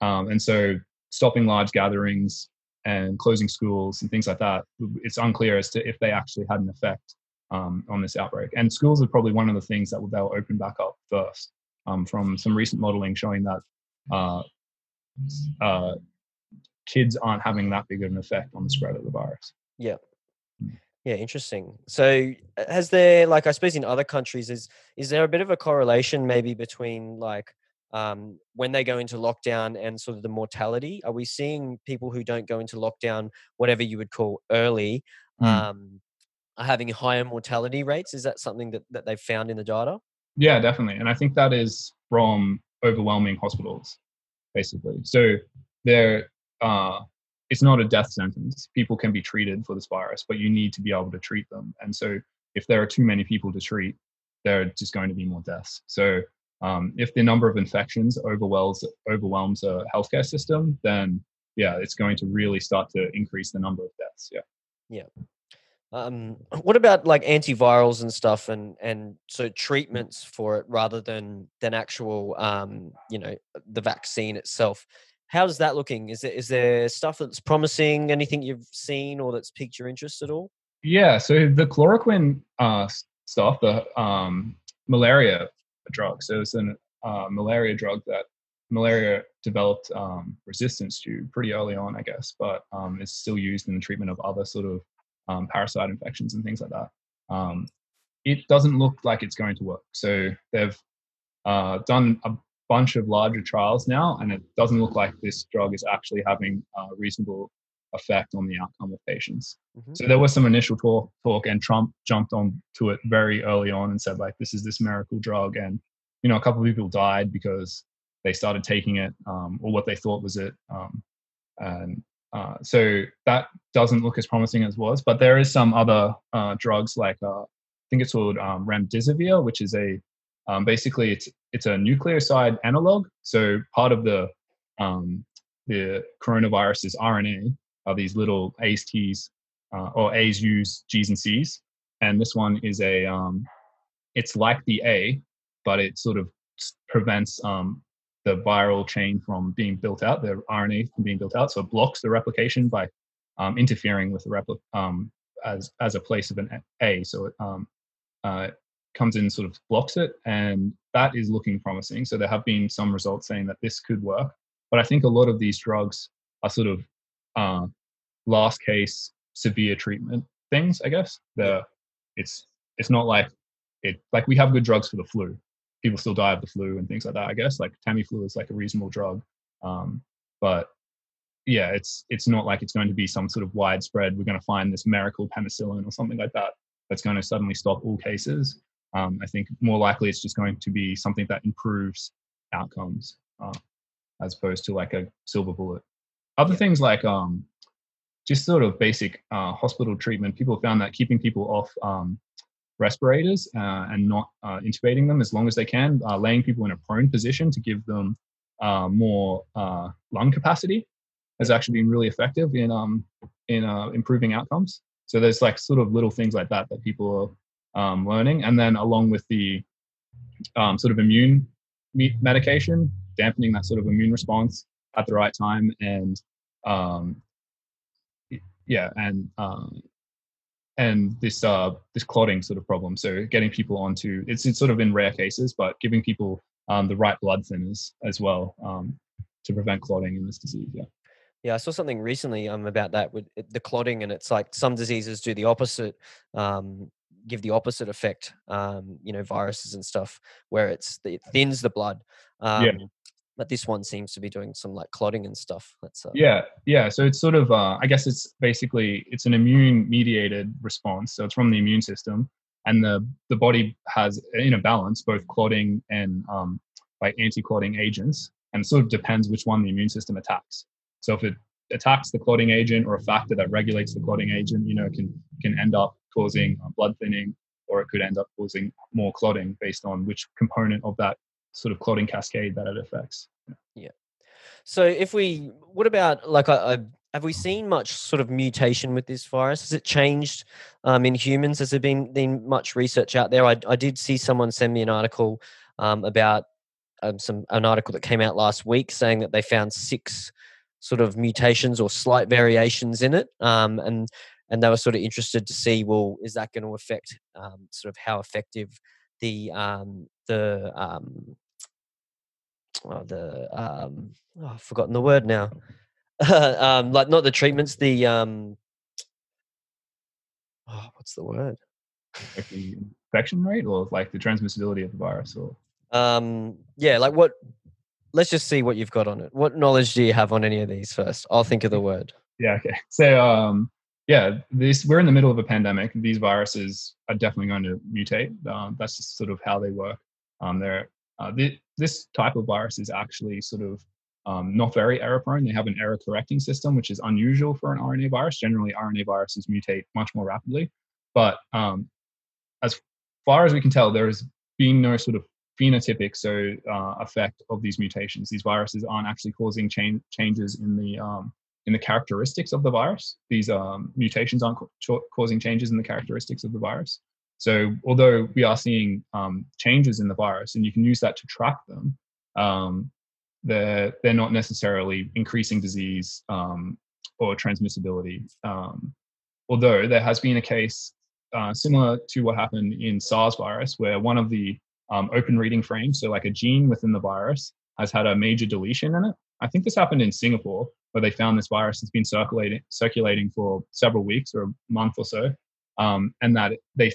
um, and so stopping large gatherings and closing schools and things like that. It's unclear as to if they actually had an effect um, on this outbreak. And schools are probably one of the things that they'll open back up first um, from some recent modeling showing that uh, uh, kids aren't having that big of an effect on the spread of the virus. Yeah. Yeah, interesting. So, has there, like, I suppose in other countries, is is there a bit of a correlation maybe between like um, when they go into lockdown and sort of the mortality? Are we seeing people who don't go into lockdown, whatever you would call early, Mm. um, are having higher mortality rates? Is that something that, that they've found in the data? Yeah, definitely. And I think that is from overwhelming hospitals, basically. So there, uh, it's not a death sentence. People can be treated for this virus, but you need to be able to treat them. And so if there are too many people to treat, there are just going to be more deaths. So um, if the number of infections overwhelms overwhelms a healthcare system, then yeah, it's going to really start to increase the number of deaths. Yeah. Yeah. Um, what about like antivirals and stuff, and and so treatments for it rather than than actual, um, you know, the vaccine itself? How's that looking? Is there is there stuff that's promising? Anything you've seen or that's piqued your interest at all? Yeah. So the chloroquine uh, stuff, the um, malaria drug. So it's a uh, malaria drug that malaria developed um, resistance to pretty early on, I guess, but um, it's still used in the treatment of other sort of um, parasite infections and things like that. Um, it doesn't look like it's going to work. So they've uh, done a bunch of larger trials now, and it doesn't look like this drug is actually having a reasonable effect on the outcome of patients. Mm-hmm. So there was some initial talk, talk, and Trump jumped on to it very early on and said like, "This is this miracle drug," and you know, a couple of people died because they started taking it um, or what they thought was it. Um, and uh, so that doesn't look as promising as was, but there is some other uh, drugs like uh, I think it's called um, remdesivir, which is a um, basically it's it's a nucleoside analog. So part of the um, the coronavirus's RNA are these little A's T's uh, or A's U's G's and C's, and this one is a um, it's like the A, but it sort of prevents um, the viral chain from being built out, the RNA from being built out. So it blocks the replication by um, interfering with the repli- um, as as a place of an A. So it um, uh, comes in, sort of blocks it, and that is looking promising. So there have been some results saying that this could work, but I think a lot of these drugs are sort of uh, last case severe treatment things. I guess the it's it's not like it like we have good drugs for the flu people still die of the flu and things like that. I guess like Tamiflu is like a reasonable drug, um, but yeah, it's it's not like it's going to be some sort of widespread. We're going to find this miracle penicillin or something like that that's going to suddenly stop all cases. Um, I think more likely it's just going to be something that improves outcomes uh, as opposed to like a silver bullet. Other yeah. things like um, just sort of basic uh, hospital treatment, people found that keeping people off um, respirators uh, and not uh, intubating them as long as they can, uh, laying people in a prone position to give them uh, more uh, lung capacity has actually been really effective in um, in uh, improving outcomes. So there's like sort of little things like that that people are um, learning, and then along with the um, sort of immune medication, dampening that sort of immune response at the right time, and um, yeah, and um, and this uh, this clotting sort of problem. So getting people onto it's it's sort of in rare cases, but giving people um, the right blood thinners as well um, to prevent clotting in this disease. Yeah. Yeah, I saw something recently um, about that with the clotting, and it's like some diseases do the opposite, um, give the opposite effect. Um, you know, viruses and stuff, where it's it thins the blood. Um, yeah but this one seems to be doing some like clotting and stuff. That's uh, yeah, yeah. So it's sort of, uh, I guess it's basically it's an immune mediated response. So it's from the immune system, and the the body has in a balance both clotting and um, like anti-clotting agents, and it sort of depends which one the immune system attacks. So if it attacks the clotting agent or a factor that regulates the clotting agent, you know, can can end up causing uh, blood thinning, or it could end up causing more clotting based on which component of that sort of clotting cascade that it affects. Yeah. So if we, what about like, a, a, have we seen much sort of mutation with this virus? Has it changed um, in humans? Has there been, been much research out there? I, I did see someone send me an article um, about um, some an article that came out last week saying that they found six sort of mutations or slight variations in it, um, and and they were sort of interested to see, well, is that going to affect um, sort of how effective the um, the um, oh, the um, oh, I've forgotten the word now. um, like not the treatments, the um, oh, what's the word? Like the infection rate or like the transmissibility of the virus or Um, yeah, like what? Let's just see what you've got on it. What knowledge do you have on any of these first? I'll think of the word. yeah okay. So um yeah this we're in the middle of a pandemic. These viruses are definitely going to mutate. Um, that's just sort of how they work. Um they're uh, th- this type of virus is actually sort of um, not very error prone they have an error correcting system which is unusual for an rna virus. Generally rna viruses mutate much more rapidly. But um, as far as we can tell there has been no sort of phenotypic so uh, effect of these mutations these viruses aren't actually causing change, changes in the um, in the characteristics of the virus. These um, mutations aren't ca- causing changes in the characteristics of the virus. So, although we are seeing um, changes in the virus, and you can use that to track them, um, they're they're not necessarily increasing disease um, or transmissibility. Um, although there has been a case uh, similar to what happened in SARS virus, where one of the um, open reading frame, so like a gene within the virus, has had a major deletion in it. I think this happened in Singapore, where they found this virus has been circulating circulating for several weeks or a month or so, um, and that they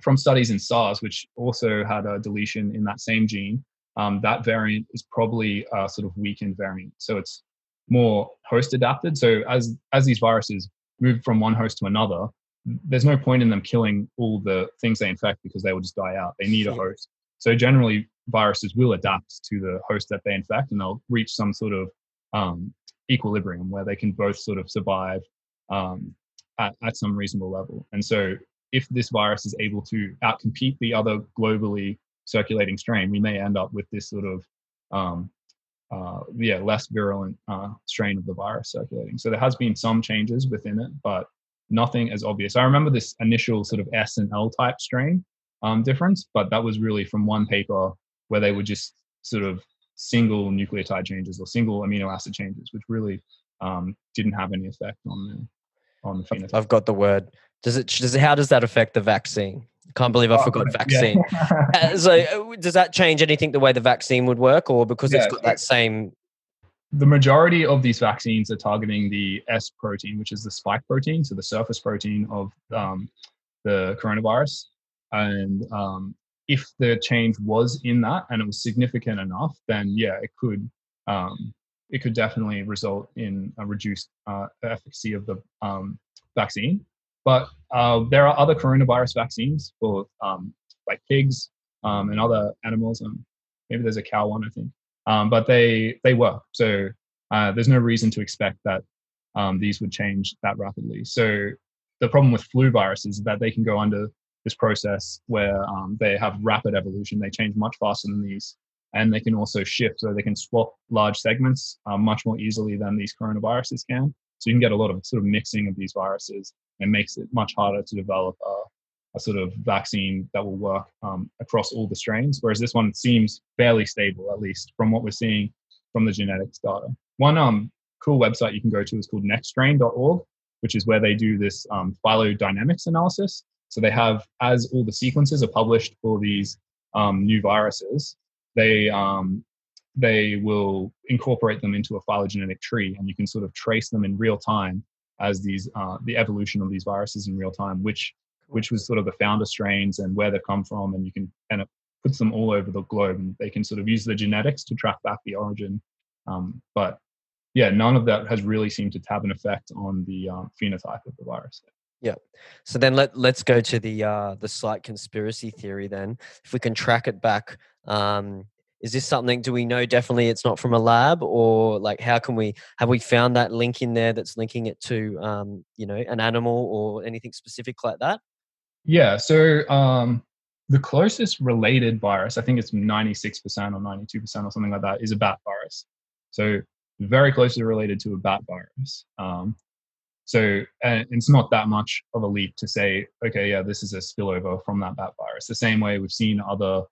from studies in SARS, which also had a deletion in that same gene, um, that variant is probably a sort of weakened variant. So it's more host adapted. So as as these viruses move from one host to another, there's no point in them killing all the things they infect because they will just die out. They need a host. So generally, viruses will adapt to the host that they infect, and they'll reach some sort of um, equilibrium where they can both sort of survive um, at, at some reasonable level. And so, if this virus is able to outcompete the other globally circulating strain, we may end up with this sort of um, uh, yeah less virulent uh, strain of the virus circulating. So there has been some changes within it, but nothing as obvious. I remember this initial sort of S and L type strain um, difference, but that was really from one paper where they were just sort of single nucleotide changes or single amino acid changes, which really um, didn't have any effect on the on the phenotype. I've got the word. Does it? Does it? How does that affect the vaccine? Can't believe I Oh, forgot vaccine. Uh, so, uh, does that change anything the way the vaccine would work, or because it's got that same? The majority of these vaccines are targeting the S protein, which is the spike protein, so the surface protein of um, the coronavirus. And um, if the change was in that and it was significant enough, then yeah, it could um, it could definitely result in a reduced uh, efficacy of the um, vaccine. But uh, there are other coronavirus vaccines for um, like pigs um, and other animals. Maybe there's a cow one, I think um, but they they work. So uh, there's no reason to expect that um, these would change that rapidly. So the problem with flu viruses is that they can go under this process where um, they have rapid evolution. They change much faster than these, and they can also shift. So they can swap large segments uh, much more easily than these coronaviruses can. So you can get a lot of sort of mixing of these viruses, and makes it much harder to develop a, a sort of vaccine that will work um, across all the strains. Whereas this one seems fairly stable, at least from what we're seeing from the genetics data. One um, cool website you can go to is called nextstrain.org, which is where they do this um, phylogenetics analysis. So they have, as all the sequences are published for these um, new viruses, they um, they will incorporate them into a phylogenetic tree, and you can sort of trace them in real time as these uh, the evolution of these viruses in real time, which which was sort of the founder strains and where they've come from, and you can and it puts them all over the globe, and they can sort of use the genetics to track back the origin. Um, but yeah, none of that has really seemed to have an effect on the um, phenotype of the virus. Yeah. So then let let's go to the uh, the slight conspiracy theory. Then, if we can track it back, um, is this something? Do we know definitely it's not from a lab, or like how can we have we found that link in there that's linking it to um, you know an animal or anything specific like that? Yeah, so um, the closest related virus, I think it's 96% or 92% or something like that, is a bat virus. So very closely related to a bat virus. Um, so and it's not that much of a leap to say, okay, yeah, this is a spillover from that bat virus. The same way we've seen other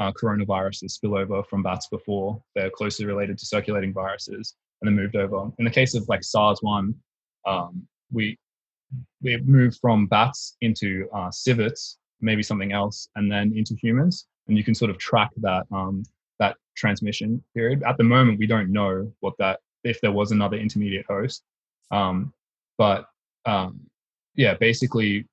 uh, coronaviruses spill over from bats before. They're closely related to circulating viruses and then moved over. In the case of like SARS-1, um, we we moved from bats into uh, civets, maybe something else, and then into humans. And you can sort of track that um, that transmission period. At the moment, we don't know what that if there was another intermediate host. Um, but um, yeah, basically,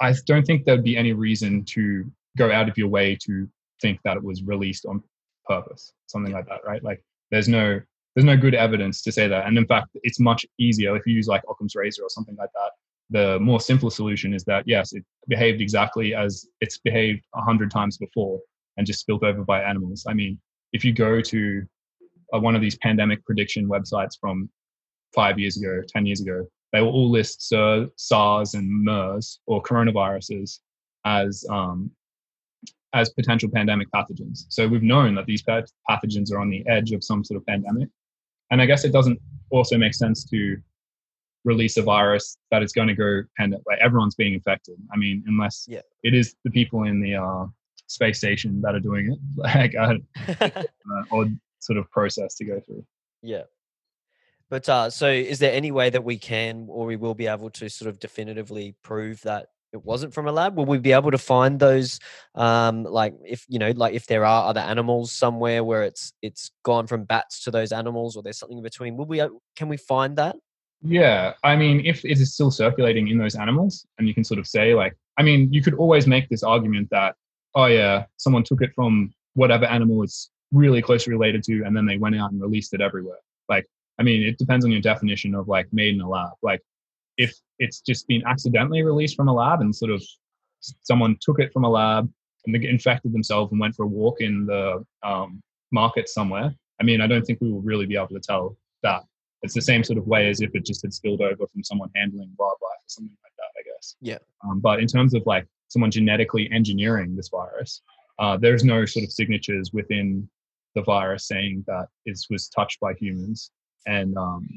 I don't think there'd be any reason to go out of your way to think that it was released on purpose, something like that, right? Like there's no there's no good evidence to say that. And in fact, it's much easier if you use like Occam's razor or something like that. The more simple solution is that yes, it behaved exactly as it's behaved a hundred times before and just spilled over by animals. I mean, if you go to uh, one of these pandemic prediction websites from five years ago, ten years ago, they will all list SARS and MERS or coronaviruses as um, as potential pandemic pathogens. So we've known that these pathogens are on the edge of some sort of pandemic. And I guess it doesn't also make sense to release a virus that is going to go pandemic. Like everyone's being infected. I mean, unless yeah. it is the people in the uh, space station that are doing it, like a uh, odd sort of process to go through. Yeah. But uh, so, is there any way that we can or we will be able to sort of definitively prove that it wasn't from a lab will we be able to find those um like if you know like if there are other animals somewhere where it's it's gone from bats to those animals or there's something in between will we can we find that? Yeah i mean if it is still circulating in those animals and you can sort of say like i mean you could always make this argument that oh yeah someone took it from whatever animal it's really closely related to and then they went out and released it everywhere. Like i mean it depends on your definition of like made in a lab. Like if it's just been accidentally released from a lab and sort of someone took it from a lab and they infected themselves and went for a walk in the um, market somewhere. I mean, I don't think we will really be able to tell that. It's the same sort of way as if it just had spilled over from someone handling wildlife or something like that, I guess. Yeah. Um, but in terms of like someone genetically engineering this virus, uh, there's no sort of signatures within the virus saying that it was touched by humans. And um,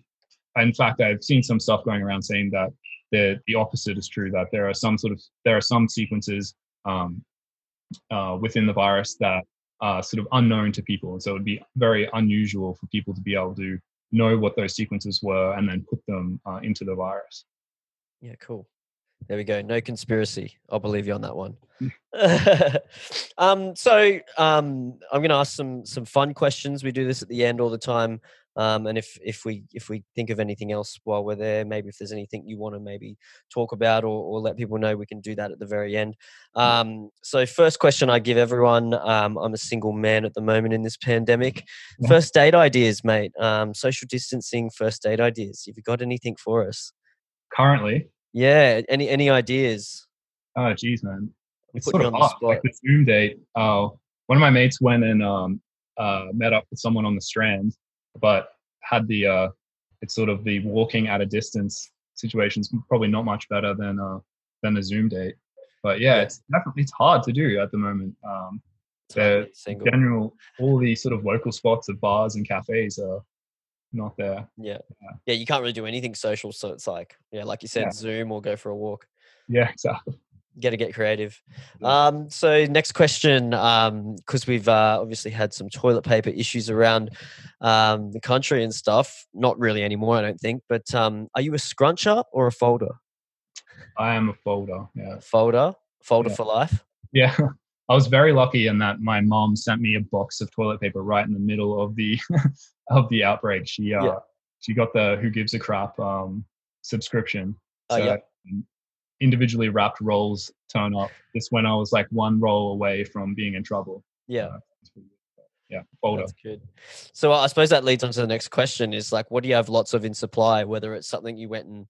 in fact, I've seen some stuff going around saying that the the opposite is true. That there are some sort of there are some sequences um, uh, within the virus that are sort of unknown to people, and so it would be very unusual for people to be able to know what those sequences were and then put them uh, into the virus. Yeah, cool. There we go. No conspiracy. I'll believe you on that one. um, so um, I'm going to ask some some fun questions. We do this at the end all the time. Um, and if if we if we think of anything else while we're there, maybe if there's anything you want to maybe talk about or, or let people know, we can do that at the very end. Um, so first question I give everyone: um, I'm a single man at the moment in this pandemic. Yeah. First date ideas, mate. Um, social distancing, first date ideas. Have you got anything for us? Currently, yeah. Any any ideas? Oh, geez, man. It's sort of hard. Like the Zoom date. Oh, one of my mates went and um, uh, met up with someone on the Strand but had the uh, it's sort of the walking at a distance situations probably not much better than uh, than a Zoom date. But yeah, yeah. it's definitely it's hard to do at the moment. Um, the general all the sort of local spots of bars and cafes are not there. Yeah. yeah. yeah, You can't really do anything social, so it's like yeah, like you said, yeah. Zoom or go for a walk. Yeah, exactly got to get creative. Um, so next question, because um, we've uh, obviously had some toilet paper issues around um, the country and stuff. Not really anymore, I don't think. But um, are you a scruncher or a folder? I am a folder. Yeah, folder, folder yeah. for life. Yeah, I was very lucky in that my mom sent me a box of toilet paper right in the middle of the of the outbreak. She uh, yeah. she got the Who Gives a Crap um, subscription. Oh, so oh, yeah individually wrapped rolls turn up just when I was like one roll away from being in trouble. Yeah. Uh, yeah, folder. That's good. So I suppose that leads on to the next question is like, what do you have lots of in supply, whether it's something you went and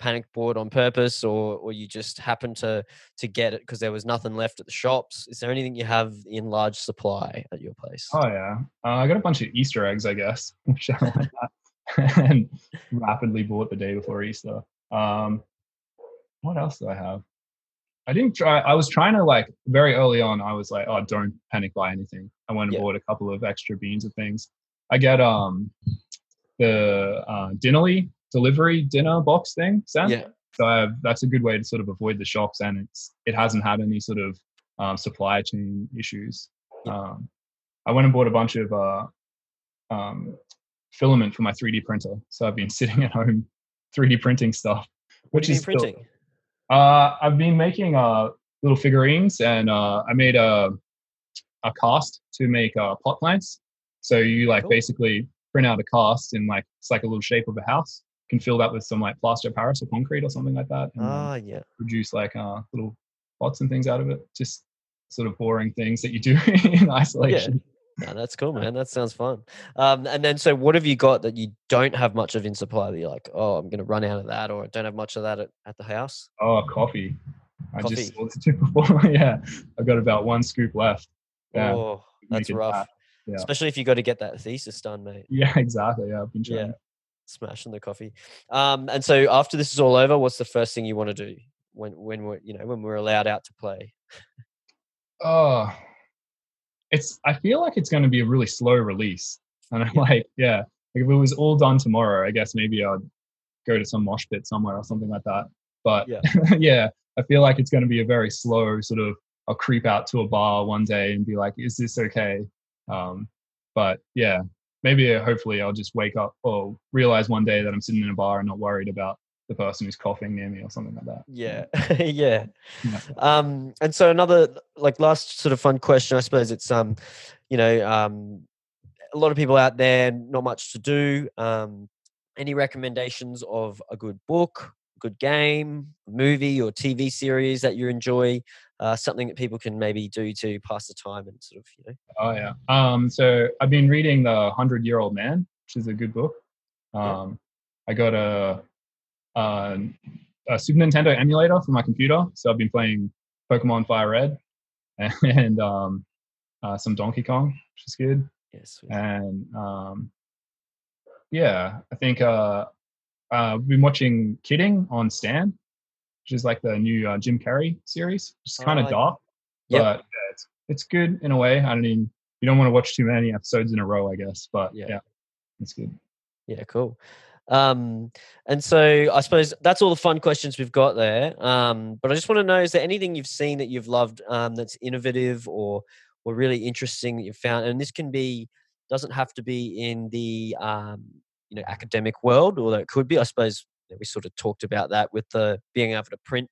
panic bought on purpose or or you just happened to to get it because there was nothing left at the shops is there anything you have in large supply at your place oh yeah uh, i got a bunch of easter eggs i guess and rapidly bought the day before easter um, what else do I have? I didn't try. I was trying to like very early on. I was like, oh, don't panic buy anything. I went and yeah. bought a couple of extra beans of things. I get um the uh, Dinnerly delivery dinner box thing sent. Yeah. So have, that's a good way to sort of avoid the shocks, and it's it hasn't had any sort of um, supply chain issues. Yeah. Um, I went and bought a bunch of uh, um, filament for my 3D printer. So I've been sitting at home 3D printing stuff. Which is printing? Still, uh, I've been making uh, little figurines, and uh, I made a a cast to make uh, pot plants. So you like cool. basically print out a cast in like it's like a little shape of a house, You can fill that with some like plaster of Paris or concrete or something like that, and Ah, yeah. produce like uh, little pots and things out of it. Just sort of boring things that you do in isolation. No, that's cool, man. That sounds fun. Um, and then, so what have you got that you don't have much of in supply that you're like, oh, I'm going to run out of that, or I don't have much of that at, at the house? Oh, coffee. I Coffee. just saw this before. yeah, I've got about one scoop left. Yeah, Oh, that's rough. that. Yeah. Especially if you got to get that thesis done, mate. Yeah, exactly. Yeah, I've been Yeah. Smashing the coffee. Um, and so after this is all over, what's the first thing you want to do when when we're you know when we're allowed out to play? Oh, it's. I feel like it's going to be a really slow release, and I'm Yeah. like, yeah, like if it was all done tomorrow, I guess maybe I'd go to some mosh pit somewhere or something like that. But Yeah. yeah, I feel like it's going to be a very slow sort of. I'll creep out to a bar one day and be like, "Is this okay?" Um, but yeah, maybe uh, hopefully I'll just wake up or realize one day that I'm sitting in a bar and not worried about the person who's coughing near me or something like that. Yeah, yeah. Yeah. Um, and so another like last sort of fun question, I suppose it's um, you know, um, a lot of people out there, not much to do. Um, any recommendations of a good book, good game, movie, or TV series that you enjoy? Uh, something that people can maybe do to pass the time and sort of you know. Oh yeah. Um, so I've been reading the Hundred Year Old Man, which is a good book. Yeah. Um, I got a, a a Super Nintendo emulator for my computer, so I've been playing Pokemon Fire Red and um, uh, some Donkey Kong, which is good. Yes. And um, yeah, I think uh, uh, I've been watching Kidding on Stan, which is like the new uh, Jim Carrey series. It's kind Ah, of dark, yep. but yeah, it's it's good in a way. I don't even you don't want to watch too many episodes in a row, I guess. But Yeah. yeah, it's good. Yeah, cool. Um, and so I suppose that's all the fun questions we've got there. Um, but I just want to know: is there anything you've seen that you've loved um, that's innovative or or really interesting that you've found? And this can be doesn't have to be in the um, you know academic world, although it could be. I suppose we sort of talked about that with the being able to print,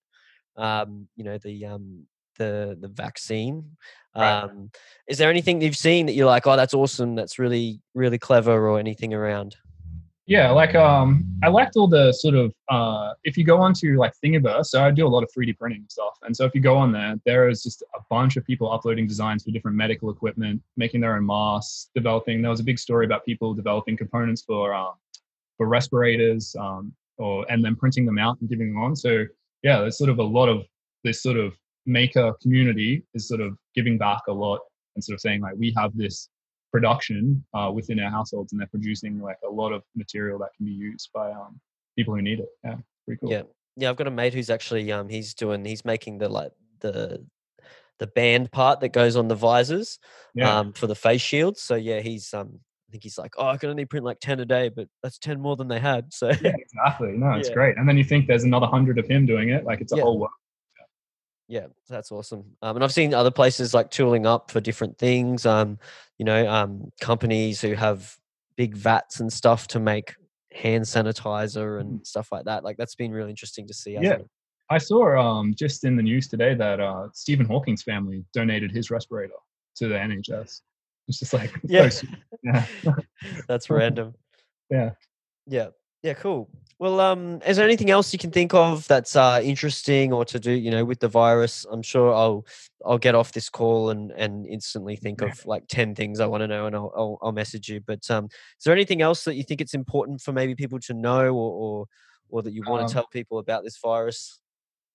um, you know, the um, the the vaccine. Right. Um, is there anything you've seen that you're like, oh, that's awesome, that's really really clever, or anything around? Yeah, like um, I liked all the sort of uh, if you go onto like Thingiverse, so I do a lot of 3D printing stuff, and so if you go on there, there is just a bunch of people uploading designs for different medical equipment, making their own masks, developing. There was a big story about people developing components for um, for respirators, um, or and then printing them out and giving them on. So yeah, there's sort of a lot of this sort of maker community is sort of giving back a lot and sort of saying like we have this production uh, within our households and they're producing like a lot of material that can be used by um, people who need it yeah pretty cool Yeah, yeah. I've got a mate who's actually um he's doing he's making the like the the band part that goes on the visors yeah um for the face shields. So yeah, he's um I think he's like, oh, I can only print like ten a day, but that's ten more than they had. So yeah exactly no it's Yeah. great and then you think there's another hundred of him doing it like it's a Yeah. whole world yeah, that's awesome. Um, and I've seen other places like tooling up for different things. Um, you know, um, companies who have big vats and stuff to make hand sanitizer and stuff like that. Like that's been really interesting to see. Mm. Yeah. i saw um, just in the news today that uh, stephen hawking's family donated his respirator to the nhs it's just like Yeah. sweet. yeah That's random. Yeah. Yeah. Yeah, cool. Well, um, is there anything else you can think of that's uh, interesting or to do, you know, with the virus? I'm sure I'll I'll get off this call and and instantly think of like 10 things I want to know and I'll, I'll I'll message you. But um is there anything else that you think it's important for maybe people to know or or, or that you want Um, to tell people about this virus?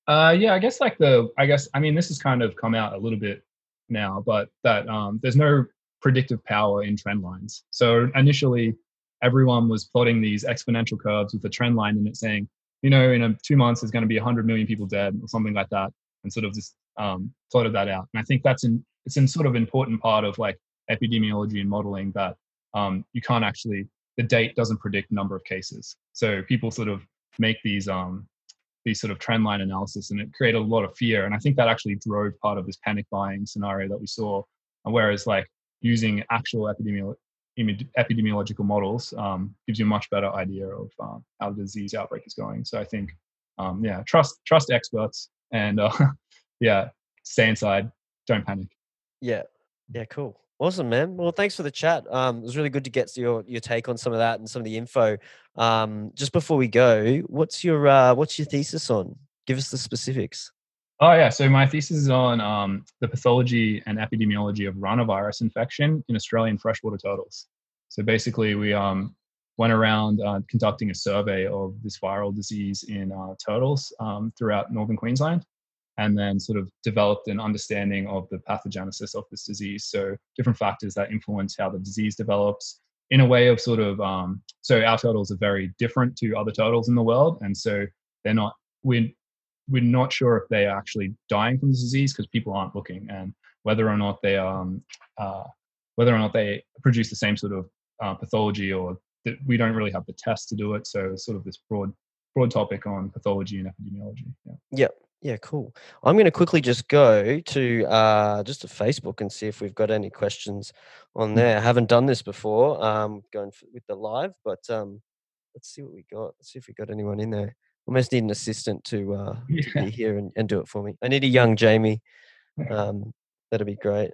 Uh, yeah, I guess like the, I guess, I mean, this has kind of come out a little bit now, but that um, there's no predictive power in trend lines. So initially, everyone was plotting these exponential curves with a trend line in it saying, you know, in a, two months, there's going to be 100 million people dead or something like that, and sort of just um, plotted that out. And I think that's in, it's in sort of important part of like epidemiology and modeling that um, you can't actually, the date doesn't predict number of cases. So people sort of make these um, these sort of trend line analysis and it created a lot of fear and i think that actually drove part of this panic buying scenario that we saw And whereas like using actual epidemiolo- epidemiological models um, gives you a much better idea of um, how the disease outbreak is going so i think um, yeah trust trust experts and uh, yeah stay inside don't panic Yeah. Yeah, cool. Awesome, man. Well, thanks for the chat. Um, it was really good to get your your take on some of that and some of the info. Um, just before we go, what's your uh, what's your thesis on? Give us the specifics. Oh yeah, so my thesis is on um, the pathology and epidemiology of ranavirus infection in Australian freshwater turtles. So basically, we um, went around uh, conducting a survey of this viral disease in uh, turtles um, throughout northern Queensland, and then sort of developed an understanding of the pathogenesis of this disease. So different factors that influence how the disease develops. In a way of sort of, um, so our turtles are very different to other turtles in the world, and so they're not. We we're not sure if they are actually dying from the disease because people aren't looking, and whether or not they um uh, whether or not they produce the same sort of uh, pathology or that we don't really have the test to do it. So it's sort of this broad broad topic on pathology and epidemiology. Yeah. Yep. Yeah, cool. I'm going to quickly just go to uh, just to Facebook and see if we've got any questions on Hmm. there. I haven't done this before, um, going with the live, but um, let's see what we got. Let's see if we got anyone in there. Almost need an assistant to, uh, to be here and, and do it for me. I need a young Jamie. Um, that'd be great.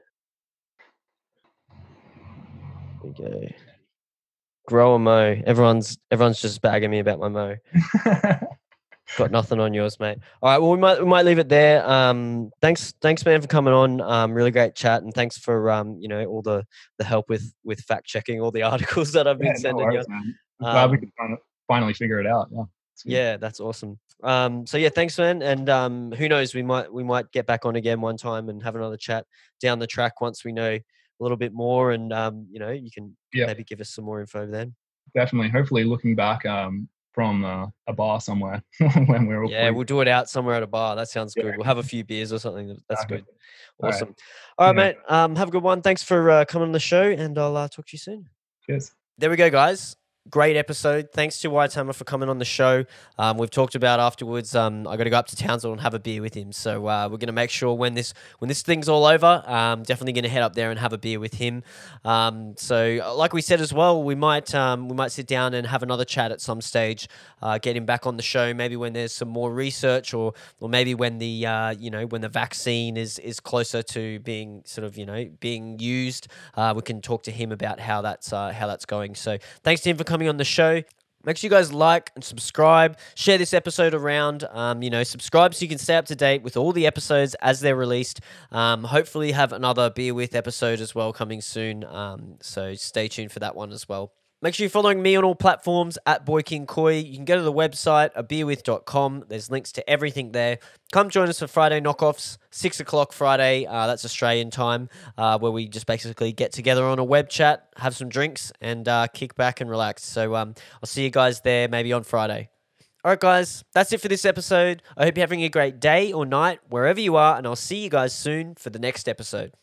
There we go. Grow a mo. Everyone's everyone's just bagging me about my mo. Got nothing on yours, mate. All right, well we might we might leave it there. Um, thanks thanks man for coming on. Um, really great chat, and thanks for um, you know all the the help with with fact checking all the articles that I've been Yeah, no sending you. worries, man. I'm glad we Um, could finally figure it out. Yeah. Yeah, that's awesome. Um, so yeah, thanks, man. And um, who knows, we might we might get back on again one time and have another chat down the track once we know a little bit more, and um, you know, you can Yeah. maybe give us some more info then. Definitely. Hopefully, looking back um, from uh, a bar somewhere when we're all Yeah, free. we'll do it out somewhere at a bar. That sounds Yeah. good. We'll have a few beers or something. That's Exactly. good. All right. Awesome. All right, Yeah. mate. Um, have a good one. Thanks for uh, coming on the show, and I'll uh, talk to you soon. Cheers. There we go, guys. Great episode. Thanks to Wytamma for coming on the show. Um, we've talked about afterwards. Um, I got to go up to Townsville and have a beer with him. So uh, we're going to make sure when this when this thing's all over, um, definitely going to head up there and have a beer with him. Um, so, uh, like we said as well, we might um, we might sit down and have another chat at some stage. Uh, get him back on the show, maybe when there's some more research, or or maybe when the uh, you know when the vaccine is is closer to being sort of you know being used. Uh, we can talk to him about how that's uh, how that's going. So, thanks to him for coming on the show. Make sure you guys like and subscribe. Share this episode around. Um, you know, subscribe so you can stay up to date with all the episodes as they're released. Um, hopefully, have another Beer With episode as well coming soon. Um, so stay tuned for that one as well. Make sure you're following me on all platforms at Boy King Koi. You can go to the website, abeerwith.com. There's links to everything there. Come join us for Friday knockoffs, 6 o'clock Friday. Uh, that's Australian time, uh, where we just basically get together on a web chat, have some drinks, and uh, kick back and relax. So um, I'll see you guys there maybe on Friday. All right, guys, that's it for this episode. I hope you're having a great day or night, wherever you are, and I'll see you guys soon for the next episode.